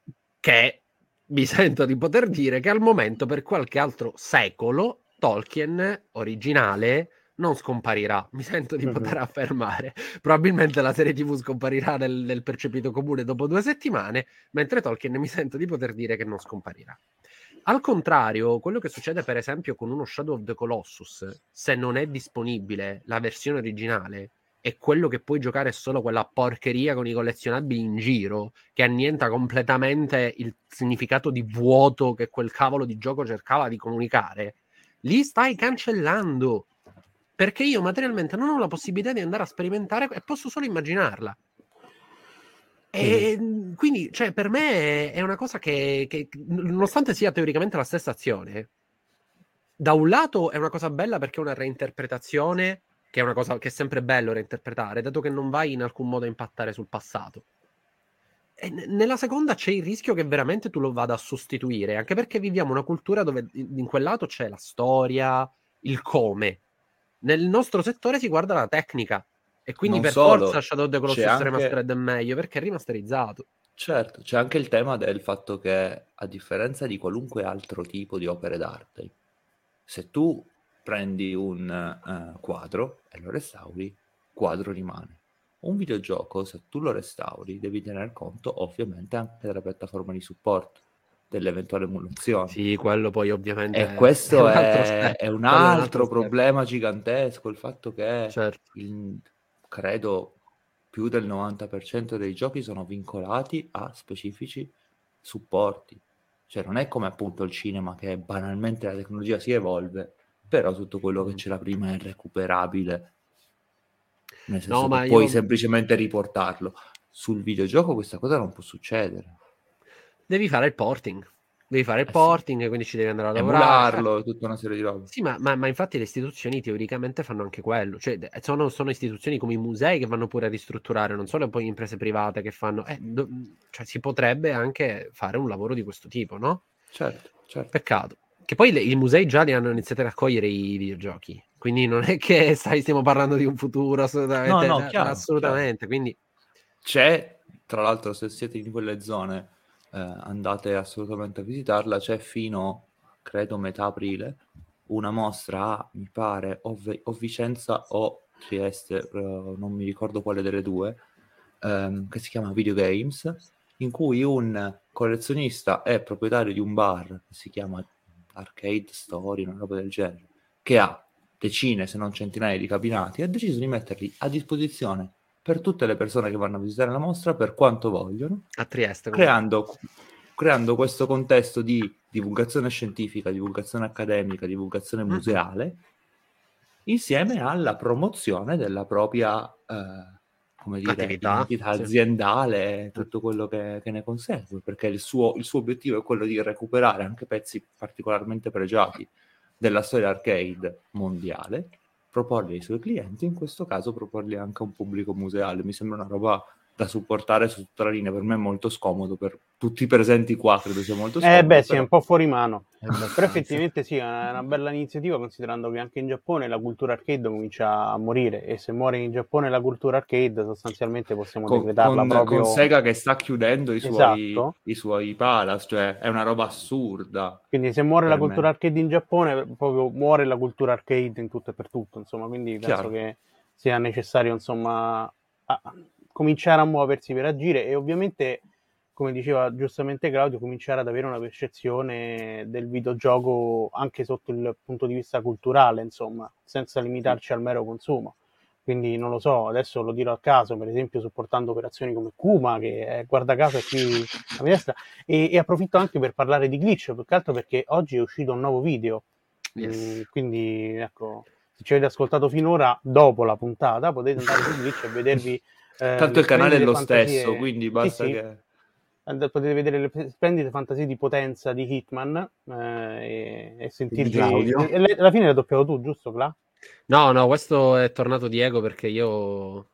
Che mi sento di poter dire che al momento per qualche altro secolo Tolkien originale non scomparirà, mi sento di Mhm. poter affermare. Probabilmente la serie TV scomparirà nel, nel percepito comune dopo due settimane, mentre Tolkien mi sento di poter dire che non scomparirà. Al contrario, quello che succede per esempio con uno Shadow of the Colossus, se non è disponibile la versione originale e quello che puoi giocare è solo quella porcheria con i collezionabili in giro, che annienta completamente il significato di vuoto che quel cavolo di gioco cercava di comunicare, li stai cancellando. Perché io materialmente non ho la possibilità di andare a sperimentare e posso solo immaginarla. E quindi, cioè, per me è una cosa che, che, nonostante sia teoricamente la stessa azione, da un lato è una cosa bella perché è una reinterpretazione, che è una cosa che è sempre bello reinterpretare, dato che non vai in alcun modo a impattare sul passato. E nella seconda c'è il rischio che veramente tu lo vada a sostituire, anche perché viviamo una cultura dove in quel lato c'è la storia, il come. Nel nostro settore si guarda la tecnica. E quindi Non per solo, forza Shadow of the Colossus anche- Remastered è meglio perché è rimasterizzato. Certo, c'è anche il tema del fatto che, a differenza di qualunque altro tipo di opere d'arte, se tu prendi un eh, quadro e lo restauri, quadro rimane. Un videogioco, se tu lo restauri, devi tener conto ovviamente anche della piattaforma di supporto, dell'eventuale emulazione. Sì, quello poi ovviamente E questo altro è, è un quello è un altro altro problema gigantesco, il fatto che Certo. il- credo più del 90% dei giochi sono vincolati a specifici supporti. Cioè non è come appunto il cinema che banalmente la tecnologia si evolve, però tutto quello che c'era prima è recuperabile. Nel senso No, ma puoi io- semplicemente riportarlo. Sul videogioco questa cosa non può succedere. Devi fare il porting. Devi fare il Eh sì. porting, quindi ci devi andare a lavorare. Emularlo, tutta una serie di robe. Sì, ma, ma- ma infatti le istituzioni teoricamente fanno anche quello. Cioè, sono, sono istituzioni come i musei che vanno pure a ristrutturare, non solo poi imprese private che fanno... eh, do- cioè, si potrebbe anche fare un lavoro di questo tipo, no? Certo, certo. Peccato. Che poi le- i musei già li hanno iniziati a raccogliere i videogiochi. Quindi non è che sai, stiamo parlando di un futuro assolutamente. No, no, chiaro, assolutamente. Quindi C'è tra l'altro se siete in quelle zone eh, andate assolutamente a visitarla, c'è fino, credo, metà aprile, una mostra a, mi pare, o, v- o Vicenza o Trieste, uh, non mi ricordo quale delle due, um, che si chiama Videogames, in cui un collezionista è proprietario di un bar che si chiama Arcade Story, una roba del genere, che ha decine se non centinaia di cabinati, ha deciso di metterli a disposizione per tutte le persone che vanno a visitare la mostra per quanto vogliono, a Trieste, creando, creando, questo contesto di divulgazione scientifica, divulgazione accademica, divulgazione mm. museale, mm. insieme alla promozione della propria eh, come dire, attività, identità aziendale, tutto quello che, che ne consegue, perché il suo, il suo obiettivo è quello di recuperare anche pezzi particolarmente pregiati della storia arcade mondiale, proporli ai suoi clienti, in questo caso proporli anche a un pubblico museale. Mi sembra una roba da supportare su tutta la linea. Per me è molto scomodo, per tutti i presenti qua credo sia molto scomodo. Eh beh, però... sì, è un po' fuori mano. però effettivamente sì, è una bella iniziativa considerando che anche in Giappone la cultura arcade comincia a morire e se muore in Giappone la cultura arcade sostanzialmente possiamo con, decretarla con, proprio... Con Sega che sta chiudendo i suoi, esatto. i suoi palace, cioè è una roba assurda. Quindi se muore la cultura me. arcade in Giappone, proprio muore la cultura arcade in tutto e per tutto, insomma, quindi Chiaro. penso che sia necessario, insomma... A cominciare a muoversi per agire e ovviamente, come diceva giustamente Claudio, cominciare ad avere una percezione del videogioco anche sotto il punto di vista culturale, insomma, senza limitarci al mero consumo. Quindi non lo so, adesso lo dirò a caso, per esempio supportando operazioni come Kuma, che è, guarda caso è qui a mia destra, e, e, approfitto anche per parlare di glitch, più che altro perché oggi è uscito un nuovo video. Yes. Mm, quindi ecco, se ci avete ascoltato finora, dopo la puntata potete andare su glitch e vedervi Tanto il canale è lo fantasie... stesso, quindi basta sì, sì. che... Potete vedere le splendide fantasie di potenza di Hitman eh, e, e sentirvi... E, alla fine l'hai doppiato tu, giusto, Cla? No, no, questo è tornato Diego perché io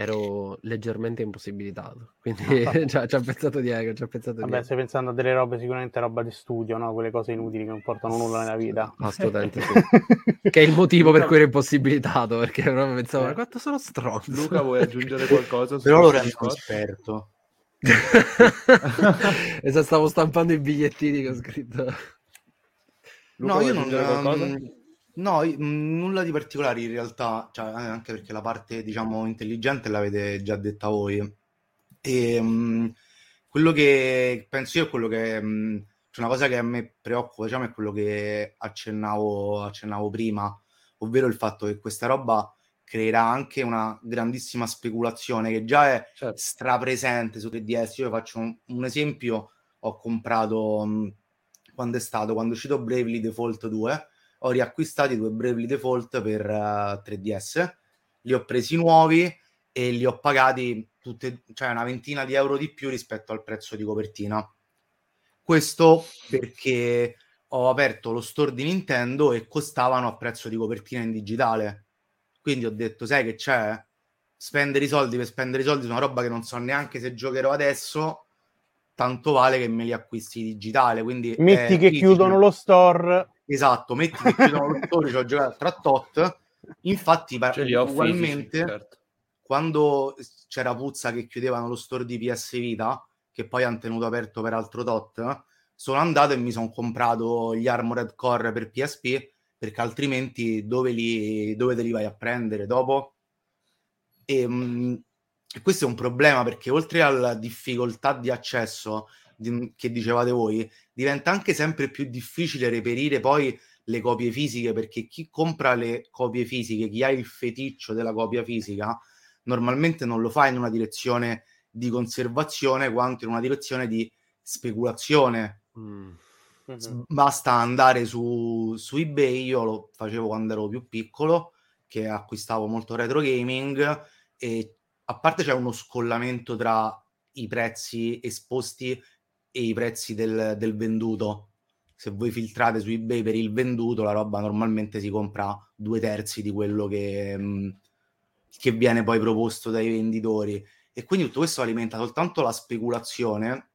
ero leggermente impossibilitato. Quindi ci ha pensato Diego. Ci ha pensato Vabbè, Diego. stai pensando a delle robe sicuramente roba di studio, no? Quelle cose inutili che non portano nulla nella vita. Assolutamente sì. che è il motivo per cui ero impossibilitato, perché proprio pensavo, eh. quanto sono stronzo. Luca, vuoi aggiungere qualcosa? Però ora è esperto. esatto, stavo stampando i bigliettini che ho scritto. Luca, no, io non... Um, No, nulla di particolare in realtà, cioè, eh, anche perché la parte, diciamo, intelligente l'avete già detta voi. E mh, quello che penso io è quello che mh, cioè una cosa che a me preoccupa, diciamo, è quello che accennavo, accennavo prima, ovvero il fatto che questa roba creerà anche una grandissima speculazione che già è certo. strapresente su 3DS. Io faccio un, un esempio, ho comprato mh, quando è stato, quando è uscito Bravely Default 2 ho riacquistato i due Bravely Default per uh, eh, 3DS, li ho presi nuovi e li ho pagati tutte, cioè una ventina di euro di più rispetto al prezzo di copertina. Questo perché ho aperto lo store di Nintendo e costavano a prezzo di copertina in digitale. Quindi ho detto, sai che c'è? Spendere i soldi per spendere i soldi su una roba che non so neanche se giocherò adesso, tanto vale che me li acquisti digitale. Quindi Metti che chiudono lo store Esatto, metti che chiudono l'ottore, ci ho giocato tra tot. Infatti, cioè, ugualmente, fisici, certo. quando c'era Puzza che chiudevano lo store di PS Vita, che poi hanno tenuto aperto per altro tot, sono andato e mi sono comprato gli Armored Core per PSP, perché altrimenti dove, li, dove te li vai a prendere dopo? E, mh, questo è un problema perché oltre alla difficoltà di accesso di, che dicevate voi, diventa anche sempre più difficile reperire poi le copie fisiche perché chi compra le copie fisiche, chi ha il feticcio della copia fisica, normalmente non lo fa in una direzione di conservazione quanto in una direzione di speculazione. Mm. Mm-hmm. Basta andare su, su eBay, io lo facevo quando ero più piccolo, che acquistavo molto retro gaming e a parte c'è uno scollamento tra i prezzi esposti e i prezzi del, del venduto. Se voi filtrate su eBay per il venduto, la roba normalmente si compra due terzi di quello che, mh, mm, che viene poi proposto dai venditori. E quindi tutto questo alimenta soltanto la speculazione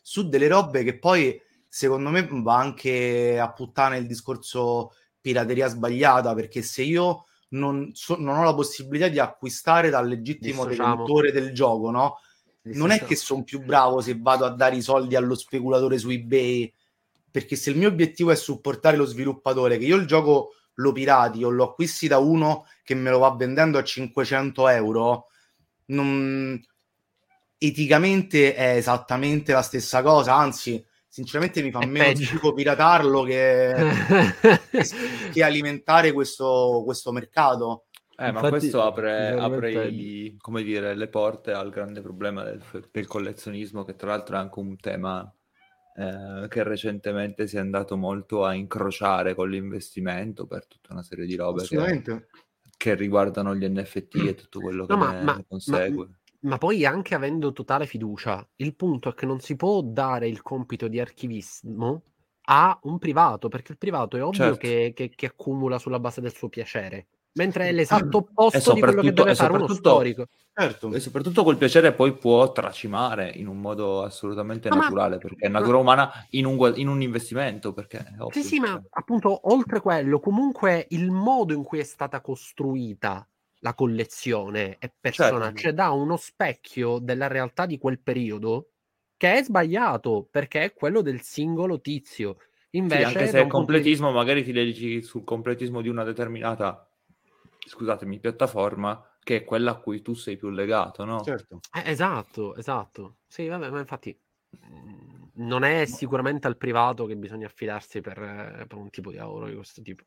su delle robe che poi, secondo me, va anche a puttane il discorso pirateria sbagliata, perché se io non, so, non ho la possibilità di acquistare dal legittimo detentore del gioco, no? Non è che sono più bravo se vado a dare i soldi allo speculatore su eBay, perché se il mio obiettivo è supportare lo sviluppatore, che io il gioco lo pirati o lo acquisti da uno che me lo va vendendo a 500 euro, non... eticamente è esattamente la stessa cosa, anzi, sinceramente mi fa è meno peggio. schifo piratarlo che, che alimentare questo, questo mercato. Eh, Infatti, ma questo apre, apre i, come dire, le porte al grande problema del, del, collezionismo, che tra l'altro è anche un tema eh, che recentemente si è andato molto a incrociare con l'investimento per tutta una serie di robe che, che, riguardano gli NFT e tutto quello che no, ma, ma, consegue. Ma, ma poi anche avendo totale fiducia, il punto è che non si può dare il compito di archivismo a un privato, perché il privato è ovvio certo. che, che, che accumula sulla base del suo piacere mentre è l'esatto opposto di quello che deve fare uno storico. Certo. E soprattutto quel piacere poi può tracimare in un modo assolutamente ma naturale, ma, perché è natura ma, umana in un, in un, investimento. Perché sì, sì, ma appunto, oltre quello, comunque il modo in cui è stata costruita la collezione è persona, certo. cioè dà uno specchio della realtà di quel periodo che è sbagliato, perché è quello del singolo tizio. Invece, sì, anche se è completismo, di... magari ti dedichi sul completismo di una determinata scusatemi, piattaforma che è quella a cui tu sei più legato, no? Certo. Eh, esatto, esatto. Sì, vabbè, ma infatti mm, non è sicuramente al privato che bisogna affidarsi per, per, un tipo di lavoro di questo tipo.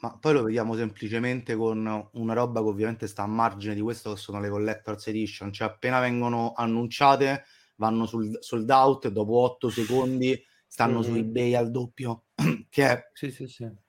Ma poi lo vediamo semplicemente con una roba che ovviamente sta a margine di questo, che sono le Collector's Edition. Cioè, appena vengono annunciate, vanno sul sold out e dopo 8 secondi stanno mm-hmm. su eBay al doppio. che è... Sì, sì, sì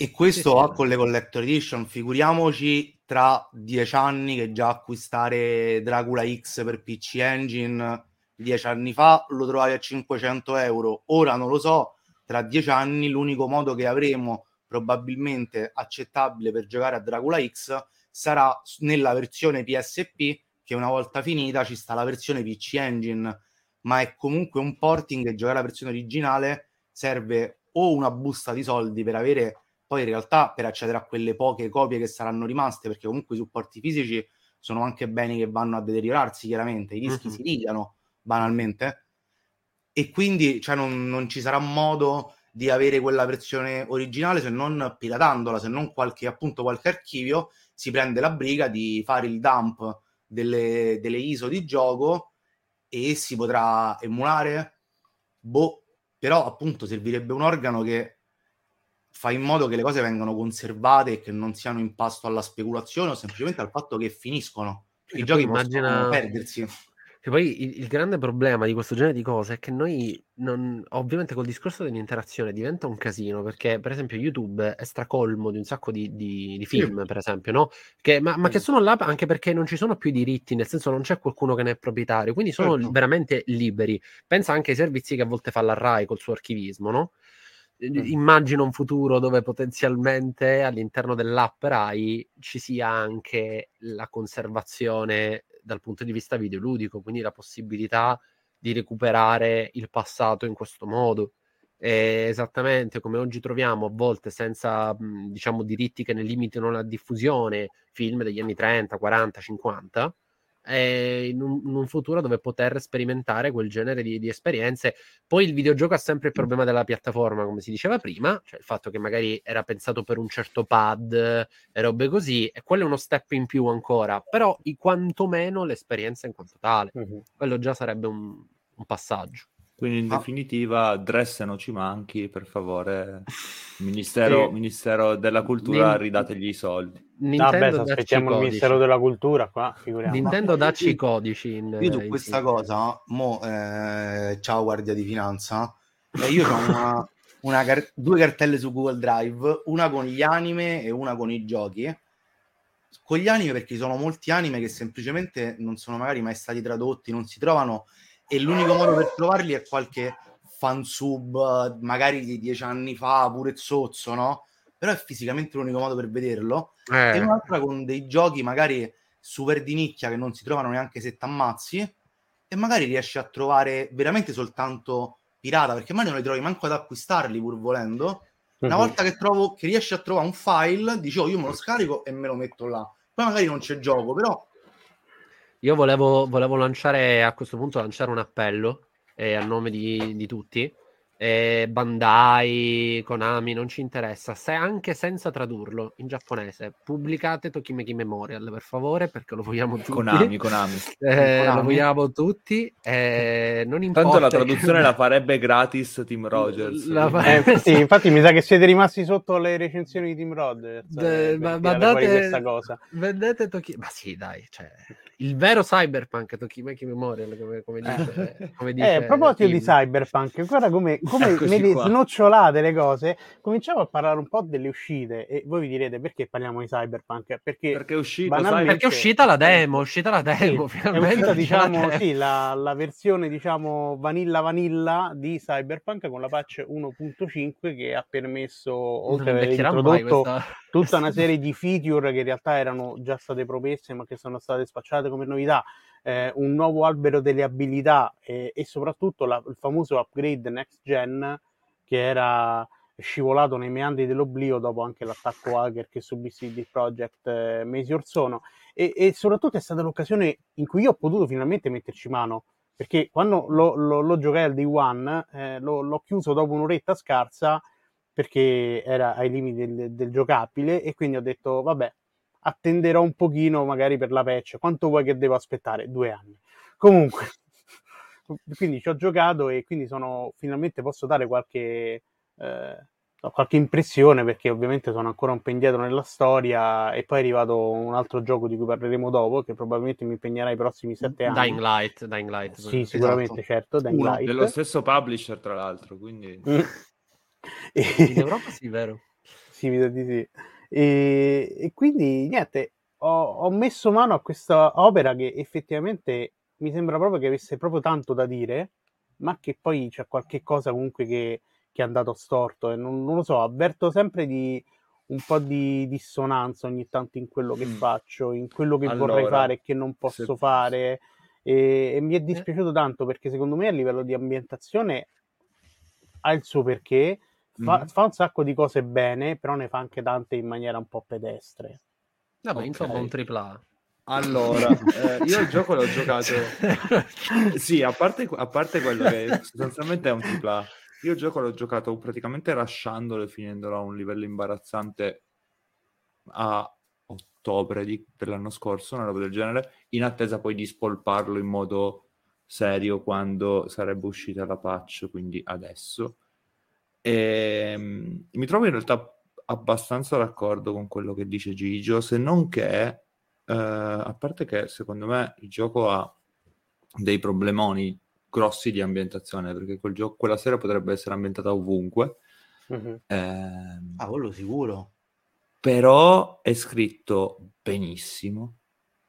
e questo sì, sì. con le collector edition, figuriamoci tra dieci anni che già acquistare Dracula X per PC Engine dieci anni fa lo trovavi a 500 euro, ora non lo so, tra dieci anni l'unico modo che avremo probabilmente accettabile per giocare a Dracula X sarà nella versione PSP che una volta finita ci sta la versione PC Engine, ma è comunque un porting che giocare la versione originale serve o una busta di soldi per avere poi in realtà per accedere a quelle poche copie che saranno rimaste, perché comunque i supporti fisici sono anche beni che vanno a deteriorarsi chiaramente, i dischi uh-huh. si rigliano banalmente, e quindi cioè, non, non, ci sarà modo di avere quella versione originale se non piratandola, se non qualche, appunto, qualche archivio si prende la briga di fare il dump delle, delle ISO di gioco e si potrà emulare. Boh, però appunto servirebbe un organo che fa in modo che le cose vengano conservate e che non siano in pasto alla speculazione o semplicemente al fatto che finiscono. I giochi immagina... possono perdersi. Che poi il, il, grande problema di questo genere di cose è che noi, non, ovviamente, col discorso dell'interazione diventa un casino perché, per esempio, YouTube è stracolmo di un sacco di, di, di film, sì. per esempio, no? Che, ma, ma, che sono là anche perché non ci sono più i diritti, nel senso non c'è qualcuno che ne è proprietario, quindi sono certo. veramente liberi. Pensa anche ai servizi che a volte fa la RAI col suo archivismo, no? Immagino un futuro dove potenzialmente all'interno dell'app RAI ci sia anche la conservazione dal punto di vista videoludico, quindi la possibilità di recuperare il passato in questo modo. E esattamente come oggi troviamo a volte senza diciamo diritti che ne limitino la diffusione film degli anni 30, 40, 50 in un, in un, futuro dove poter sperimentare quel genere di, di, esperienze. Poi il videogioco ha sempre il problema della piattaforma, come si diceva prima, cioè il fatto che magari era pensato per un certo pad e robe così, e quello è uno step in più ancora, però quantomeno l'esperienza in quanto tale. Uh-huh. Quello già sarebbe un, un passaggio. Quindi in ah. definitiva, Dress non ci manchi, per favore. Ministero, sì. Ministero della Cultura, Nin... ridategli i soldi. Nintendo Vabbè, aspettiamo il Ministero della Cultura qua, figuriamo. Nintendo dacci i codici. In, io su questa cosa, mo, eh, ciao guardia di finanza, eh, io ho una, una car- due cartelle su Google Drive, una con gli anime e una con i giochi. Con gli anime perché ci sono molti anime che semplicemente non sono magari mai stati tradotti, non si trovano e l'unico modo per trovarli è qualche fansub magari di dieci anni fa, pure zozzo, no? Però è fisicamente l'unico modo per vederlo. Eh. E un'altra con dei giochi magari super di nicchia che non si trovano neanche se t'ammazzi e magari riesci a trovare veramente soltanto pirata, perché magari non li trovi manco ad acquistarli pur volendo. Una uh-huh. volta che, trovo, che riesci a trovare un file, dici oh io me lo scarico e me lo metto là. Poi magari non c'è gioco, però Io volevo, volevo lanciare a questo punto lanciare un appello eh, a nome di, di tutti eh, Bandai, Konami, non ci interessa, se anche senza tradurlo in giapponese, pubblicate Tokimeki Memorial per favore perché lo vogliamo tutti. Konami, Konami. Eh, Konami. Lo vogliamo tutti. Eh, non importa. Tanto la traduzione la farebbe gratis Tim Rogers. La fa- Eh, infatti, infatti mi sa che siete rimasti sotto le recensioni di Tim Rogers. De- eh, ma- per ma tirare fuori date- questa cosa. Vendete Toki... Ma sì, dai, cioè, il vero cyberpunk Tokimeki Memorial, come, come dice, come dice Eh, a proposito di cyberpunk, guarda come, come qua. snocciolate le cose. Cominciamo a parlare un po' delle uscite e voi vi direte perché parliamo di cyberpunk? Perché, Perché è uscito, Banalmente-? Perché è uscita la demo, è uscita la Sì, demo, è finalmente. uscita, c'è la diciamo, demo. sì, la, la versione diciamo vanilla vanilla di Cyberpunk con la patch 1.5 che ha permesso, oltre ad aver introdotto questa... tutta una serie di feature che in realtà erano già state promesse ma che sono state spacciate come novità, eh, un nuovo albero delle abilità eh, e soprattutto la- il famoso upgrade next gen che era scivolato nei meandri dell'oblio dopo anche l'attacco hacker che subì CD Projekt eh, mesi or sono. E, e soprattutto è stata l'occasione in cui io ho potuto finalmente metterci mano perché quando lo, lo- lo giocai al day one eh, lo- l'ho chiuso dopo un'oretta scarsa perché era ai limiti del, del giocabile e quindi ho detto vabbè attenderò un pochino magari per la patch quanto vuoi che devo aspettare? due anni comunque quindi ci ho giocato e quindi sono finalmente posso dare qualche eh, qualche impressione perché ovviamente sono ancora un po' indietro nella storia e poi è arrivato un altro gioco di cui parleremo dopo che probabilmente mi impegnerà i prossimi sette anni Dying Light, Dying Light. sì sicuramente certo Dying Uno Light Dello stesso publisher, tra l'altro, quindi... Mm. In Europa sì, vero. Sì, mi sa di sì. E, e quindi niente, ho, ho messo mano a questa opera che effettivamente mi sembra proprio che avesse proprio tanto da dire, ma che poi c'è qualche cosa comunque che, che è andato storto e non, non lo so, avverto sempre di un po' di dissonanza ogni tanto in quello che Mm. faccio, in quello che vorrei Allora, fare e che non posso se- fare. E, e mi è dispiaciuto tanto perché secondo me a livello di ambientazione ha il suo perché, fa, Mhm. fa un sacco di cose bene, però ne fa anche tante in maniera un po' pedestre. Vabbè, Ok. insomma, un tripla. Allora, eh, io il gioco l'ho giocato... Sì, a parte, a parte quello che sostanzialmente è un tripla. Io il gioco l'ho giocato praticamente rasciandolo e finendolo a un livello imbarazzante a ottobre di- dell'anno scorso, una roba del genere, in attesa poi di spolparlo in modo serio quando sarebbe uscita la patch, quindi adesso. E, mm, mi trovo in realtà abbastanza d'accordo con quello che dice Gigio, se non che, eh, a parte che secondo me il gioco ha dei problemoni grossi di ambientazione, perché quel gioco, quella serie potrebbe essere ambientata ovunque, Mhm. ehm, Ah, quello sicuro. però è scritto benissimo,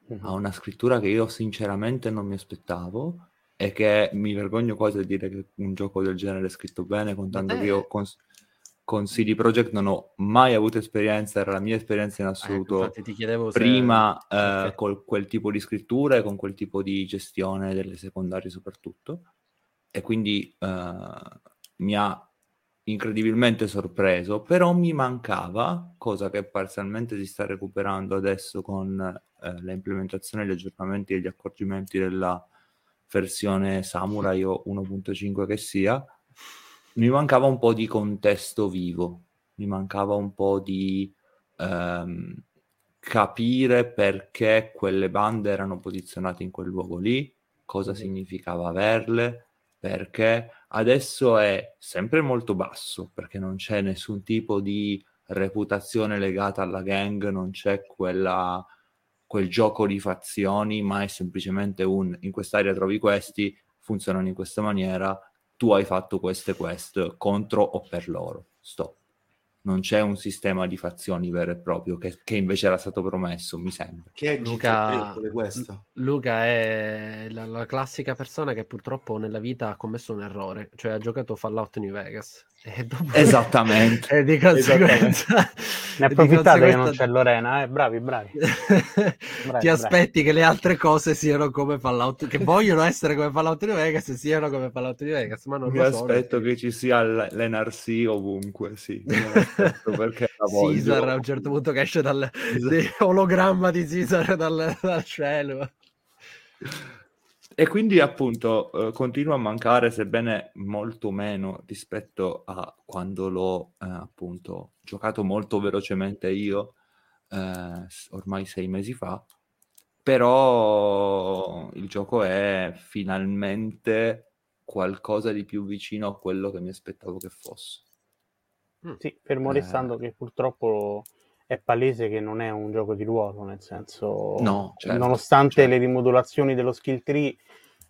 Mhm. ha una scrittura che io sinceramente non mi aspettavo e che mi vergogno quasi a dire che un gioco del genere è scritto bene, contando Beh. che io con, con CD Projekt non ho mai avuto esperienza, era la mia esperienza in Eh, assoluto ti chiedevo se... prima eh, Ok. con quel tipo di scrittura e con quel tipo di gestione delle secondarie soprattutto e quindi eh, mi ha incredibilmente sorpreso però mi mancava cosa che parzialmente si sta recuperando adesso con eh, le implementazioni gli aggiornamenti e gli accorgimenti della versione Samurai o 1.5 che sia mi mancava un po' di contesto vivo mi mancava un po' di ehm, capire perché quelle bande erano posizionate in quel luogo lì, cosa significava averle, perché adesso è sempre molto basso, perché non c'è nessun tipo di reputazione legata alla gang, non c'è quella, quel gioco di fazioni, ma è semplicemente un in quest'area trovi questi, funzionano in questa maniera, tu hai fatto questo e questo contro o per loro. Stop non c'è un sistema di fazioni vero e proprio che, che invece era stato promesso, mi sembra. Che è Luca-? Luca è la, la classica persona che purtroppo nella vita ha commesso un errore, cioè ha giocato Fallout New Vegas. E dopo- Esattamente. e di conseguenza... Ne di approfittate che non conseguenza- c'è Lorena, eh? bravi, bravi. Ti bravi. aspetti che le altre cose siano come Fallout, che vogliono essere come Fallout New Vegas e siano come Fallout New Vegas, ma non Mi lo sono. aspetto che ci sia l- l'NRC ovunque, sì. Aspetto perché la voglio. Caesar a un certo punto che esce dal Esatto. di- ologramma di Caesar dal, dal cielo. E quindi appunto eh, continua a mancare, sebbene molto meno rispetto a quando l'ho eh, appunto giocato molto velocemente io, eh, ormai sei mesi fa, però il gioco è finalmente qualcosa di più vicino a quello che mi aspettavo che fosse. Mm. Sì, fermo restando che purtroppo è palese che non è un gioco di ruolo, nel senso, no, certo, nonostante certo. le rimodulazioni dello skill tree,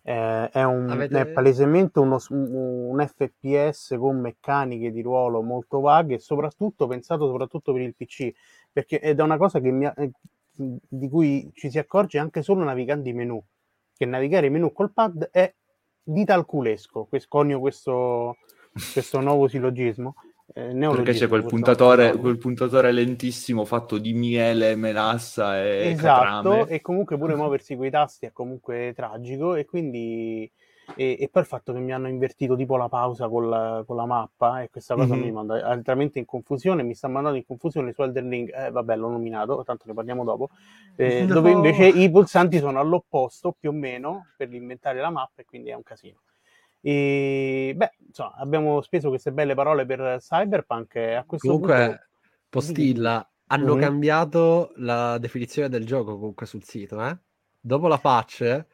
eh, è, un, Avete... è, palesemente uno, un FPS con meccaniche di ruolo molto vaghe e soprattutto pensato soprattutto per il PC, perché è una cosa mi, eh, di cui ci si accorge anche solo navigando i menu, che navigare i menu col pad è ditalculesco, conio questo, questo nuovo sillogismo, eh, Perché c'è quel puntatore, quel puntatore, lentissimo fatto di miele, melassa e Esatto, catrame. e comunque pure muoversi con i tasti è comunque tragico e quindi... E, e, poi il fatto che mi hanno invertito tipo la pausa con la, con la mappa e questa cosa mm-hmm. mi manda altamente in confusione mi sta mandando in confusione su Elden Ring eh, vabbè l'ho nominato tanto ne parliamo dopo eh, no. dove invece i pulsanti sono all'opposto più o meno per inventare la mappa e quindi è un casino e beh, insomma, abbiamo speso queste belle parole per Cyberpunk. E a questo comunque, punto... Postilla, hanno mm-hmm. cambiato la definizione del gioco comunque sul sito. Eh? Dopo la patch,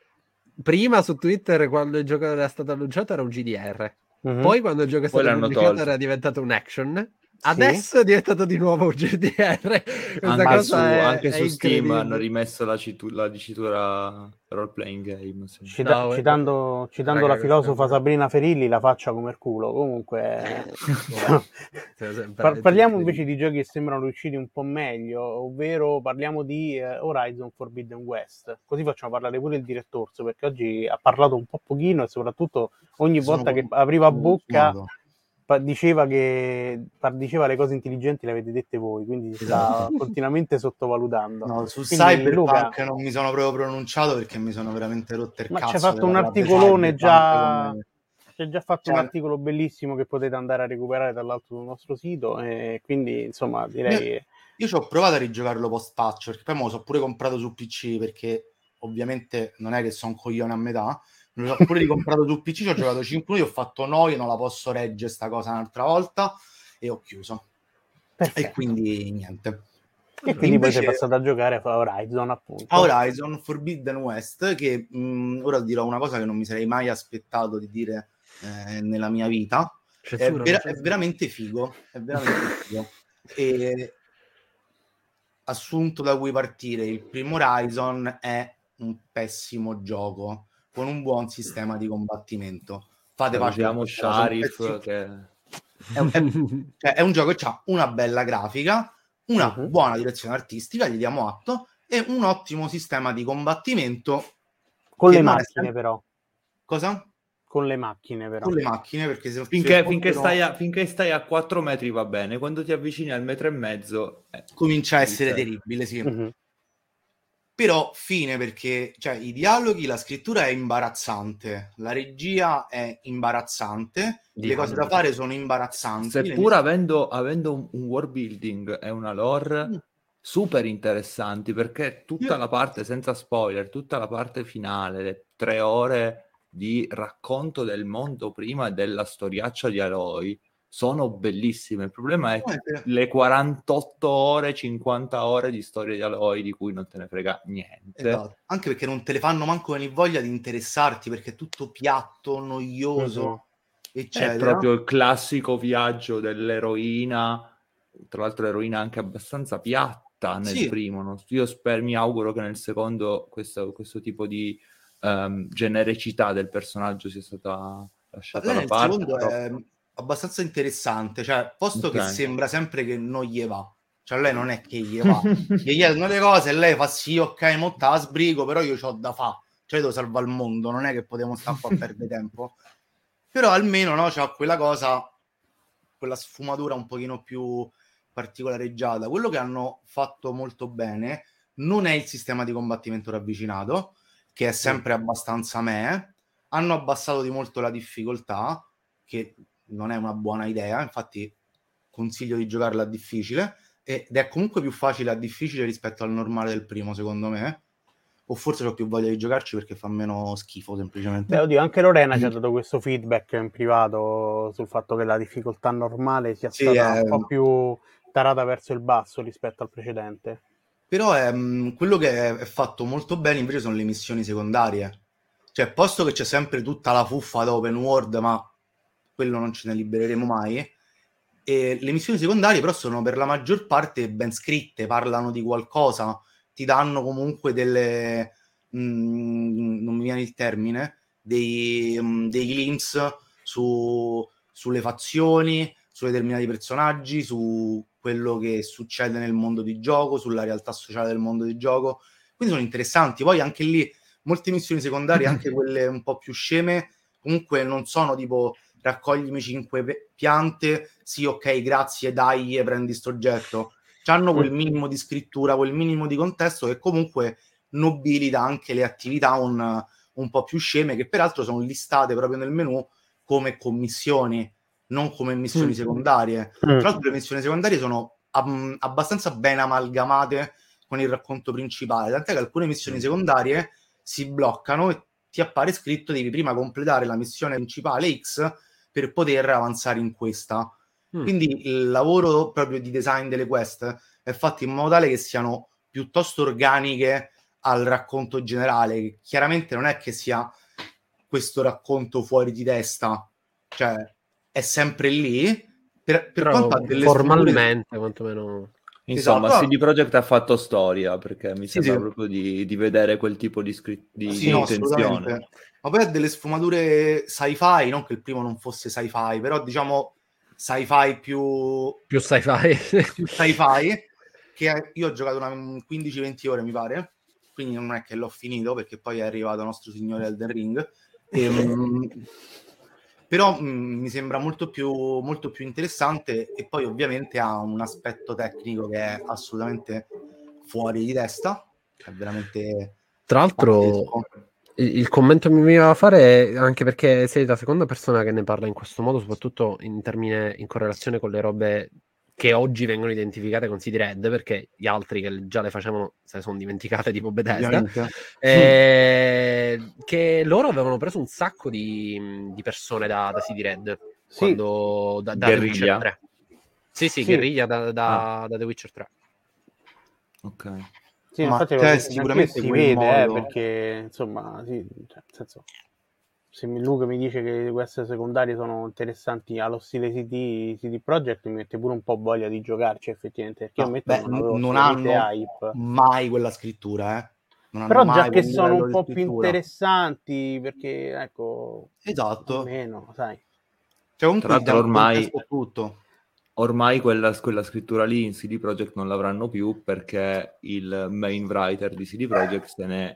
prima su Twitter, quando il gioco era stato annunciato, era un GDR. Mm-hmm. Poi, quando il gioco è stato annunciato, era diventato un action. Adesso sì. è diventato di nuovo un GDR. Anche, su, è, anche è su Steam hanno rimesso la, citu- la dicitura role playing game. Sì. Cita- no, citando, citando raga, la filosofa Sabrina Ferilli, la faccia come il culo. Comunque, Par- parliamo invece di giochi che sembrano riusciti un po' meglio, ovvero parliamo di Horizon Forbidden West. Così facciamo parlare pure il direttorso perché oggi ha parlato un po' pochino e soprattutto ogni Sono volta che apriva bocca. Modo diceva che diceva le cose intelligenti le avete dette voi, quindi si sta esatto. continuamente sottovalutando. No, su quindi, Cyberpunk Luca, non mi sono proprio pronunciato perché mi sono veramente rotto il ma cazzo. C'è fatto un articolone già c'è già fatto cioè... un articolo bellissimo che potete andare a recuperare dall'alto sul nostro sito e quindi insomma direi io, io ci ho provato a rigiocarlo post patch perché poi me lo so pure comprato su PC perché ovviamente non è che sono un coglione a metà me l'ho pure ricomprato su PC, ci ho giocato 5 minuti, ho fatto noia, non la posso reggere sta cosa un'altra volta e ho chiuso. Perfetto. E quindi niente. E quindi Invece, poi sei passato a giocare a Horizon, appunto. A Horizon Forbidden West, che mh, mm, ora dirò una cosa che non mi sarei mai aspettato di dire eh, nella mia vita. È, vera- è, veramente figo, è veramente figo. E assunto da cui partire, il primo Horizon è un pessimo gioco con un buon sistema di combattimento. Fate pace. Sharif che... è, un, è, cioè è un gioco che ha una bella grafica, una uh-huh. buona direzione artistica, gli diamo atto, e un ottimo sistema di combattimento. Con le macchine, sempre... però. Cosa? Con le macchine, però. Con le macchine, perché se finché, finché, stai a, finché stai a 4 metri va bene, quando ti avvicini al metro e mezzo... Eh, comincia a essere terribile, sì. Uh-huh però fine perché cioè, i dialoghi, la scrittura è imbarazzante, la regia è imbarazzante, Dico, le cose da fare sono imbarazzanti. Seppur avendo, avendo un, un world building e una lore mm. super interessanti, perché tutta Io... la parte, senza spoiler, tutta la parte finale, le tre ore di racconto del mondo prima e della storiaccia di Aloy, sono bellissime. Il problema è le 48 ore, 50 ore di storia di Aloy di cui non te ne frega niente. Esatto. Anche perché non te le fanno manco venire voglia di interessarti perché è tutto piatto, noioso, uh-huh. eccetera. È proprio il classico viaggio dell'eroina, tra l'altro l'eroina anche abbastanza piatta nel sì. primo. No? Io spero, mi auguro che nel secondo questo, questo tipo di um, genericità del personaggio sia stata lasciata da parte. Però... È abbastanza interessante, cioè, posto okay. che sembra sempre che non gli va. Cioè, lei non è che gli va, gli chiedono le cose e lei fa sì, ok, mo la sbrigo, però io ho da fa. Cioè, devo salvare il mondo, non è che possiamo stare qua a perdere tempo. Però almeno, no, c'ha quella cosa, quella sfumatura un pochino più particolareggiata. Quello che hanno fatto molto bene non è il sistema di combattimento ravvicinato, che è sempre abbastanza me. Hanno abbassato di molto la difficoltà, che non è una buona idea, infatti consiglio di giocarla a difficile ed è comunque più facile a difficile rispetto al normale del primo, secondo me. o forse ho più voglia di giocarci perché fa meno schifo semplicemente. Beh, oddio, anche Lorena ci ha dato questo feedback in privato sul fatto che la difficoltà normale sia Sì, stata è- un po' più tarata verso il basso rispetto al precedente. Però ehm, quello che è, è fatto molto bene invece sono le missioni secondarie. Cioè, posto che c'è sempre tutta la fuffa da open world, ma quello non ce ne libereremo mai. E le missioni secondarie però sono per la maggior parte ben scritte, parlano di qualcosa, ti danno comunque delle... mm, non mi viene il termine, dei, mm, dei glimpse su, sulle fazioni, su determinati personaggi, su quello che succede nel mondo di gioco, sulla realtà sociale del mondo di gioco. Quindi sono interessanti. Poi anche lì molte missioni secondarie, anche quelle un po' più sceme, comunque non sono tipo raccoglimi cinque piante, sì, ok, grazie, dai, prendi sto oggetto. Hanno quel minimo di scrittura, quel minimo di contesto che comunque nobilita anche le attività un, un po' più sceme, che peraltro sono listate proprio nel menu come commissioni, non come missioni Mm. secondarie. Mm. Tra l'altro le missioni secondarie sono ab- abbastanza ben amalgamate con il racconto principale, tant'è che alcune missioni secondarie si bloccano e ti appare scritto devi prima completare la missione principale X per poter avanzare in questa. Mm. Quindi il lavoro proprio di design delle quest è fatto in modo tale che siano piuttosto organiche al racconto generale. Chiaramente non è che sia questo racconto fuori di testa, cioè è sempre lì. Per, per Però quanto ha delle formalmente, quantomeno... Insomma, Esatto. CD Projekt ha fatto storia perché mi Sì, sembra sì. proprio di, di vedere quel tipo di, scri- di, Sì, di no, intenzione. assolutamente. Ma poi ha delle sfumature sci-fi, non che il primo non fosse sci-fi, però diciamo sci-fi più, Più sci-fi. più sci-fi, che io ho giocato una 15-20 ore, mi pare, quindi non è che l'ho finito, perché poi è arrivato nostro signore Elden Ring. Ehm, però mh, mi sembra molto più, molto più interessante e poi ovviamente ha un aspetto tecnico che è assolutamente fuori di testa, è veramente Tra l'altro, il commento che mi veniva da fare è anche perché sei la seconda persona che ne parla in questo modo, soprattutto in termine in correlazione con le robe che oggi vengono identificate con CD Red, perché gli altri che già le facevano se ne sono dimenticate, tipo Bethesda, eh, che loro avevano preso un sacco di, di persone da, da CD Red, Sì, quando, da, da The Witcher Guerriglia? 3. Sì, sì, Sì. guerriglia da, da- da The Witcher 3. Ok. sì, Ma infatti anche sicuramente si vede, eh, modo- perché insomma, sì, cioè, nel senso, se Luca mi dice che queste secondarie sono interessanti allo stile CD, CD Projekt, mi mette pure un po' voglia di giocarci effettivamente, perché No, beh, non non hanno hype. mai quella scrittura, eh. Non Però già che sono un po' più interessanti, perché ecco, Esatto. almeno, sai. Cioè, comunque Tra l'altro ormai- tutto. Ormai quella, quella scrittura lì in CD Projekt non l'avranno più perché il main writer di CD Projekt se n'è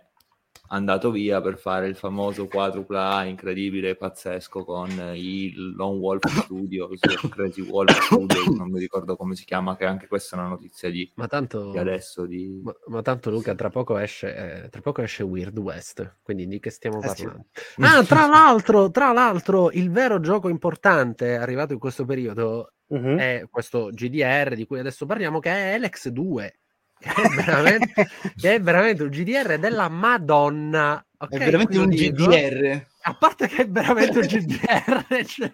andato via per fare il famoso quadrupla A incredibile e pazzesco con il Lone Wolf Studios, Crazy Wolf Studios, non mi ricordo come si chiama, che anche questa è una notizia di, Ma tanto... di adesso. Di... Ma, ma tanto Luca, tra poco esce, eh, tra poco esce Weird West, quindi di che stiamo Eh sì. parlando? Ah, tra l'altro, tra l'altro, il vero gioco importante arrivato in questo periodo Mhm. è questo GDR di cui adesso parliamo, che è Alex 2. Che è veramente, che è veramente un GDR della Madonna. ok? È veramente un dico. GDR. A parte che è veramente un GDR. cioè,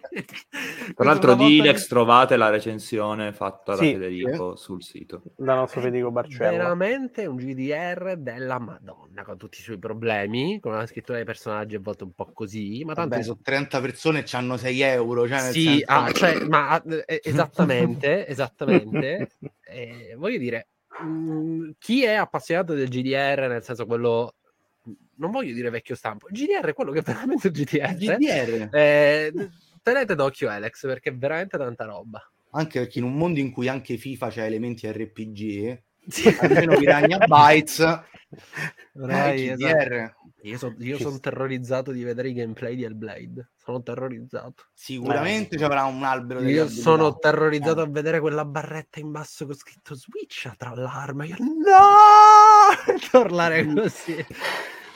Tra l'altro di Ilex trovate la recensione fatta da Sì. Federico sul sito. da nostro Federico Barcella. veramente un GDR della Madonna con tutti i suoi problemi, con la scrittura dei personaggi a volte un po' così, ma tanto Vabbè, sono 30 persone e hanno 6 euro. Cioè nel sì, senso- ah, cioè, ma eh, esattamente, esattamente. Eh, voglio dire, mh, chi è appassionato del GDR, nel senso quello, non voglio dire vecchio stampo, il GDR è quello che è veramente il GDR. GDR. Eh, tenete d'occhio Alex perché è veramente tanta roba. Anche perché in un mondo in cui anche FIFA c'ha elementi RPG, Sì. almeno Piranha Bytes, Ormai, eh, esatto. Io, so- io sono terrorizzato di vedere i gameplay di Hellblade. Sono terrorizzato. Sicuramente ci avrà un albero Io abilità. sono terrorizzato a vedere quella barretta in basso con scritto Switch tra l'arma. Io no! Tornare così.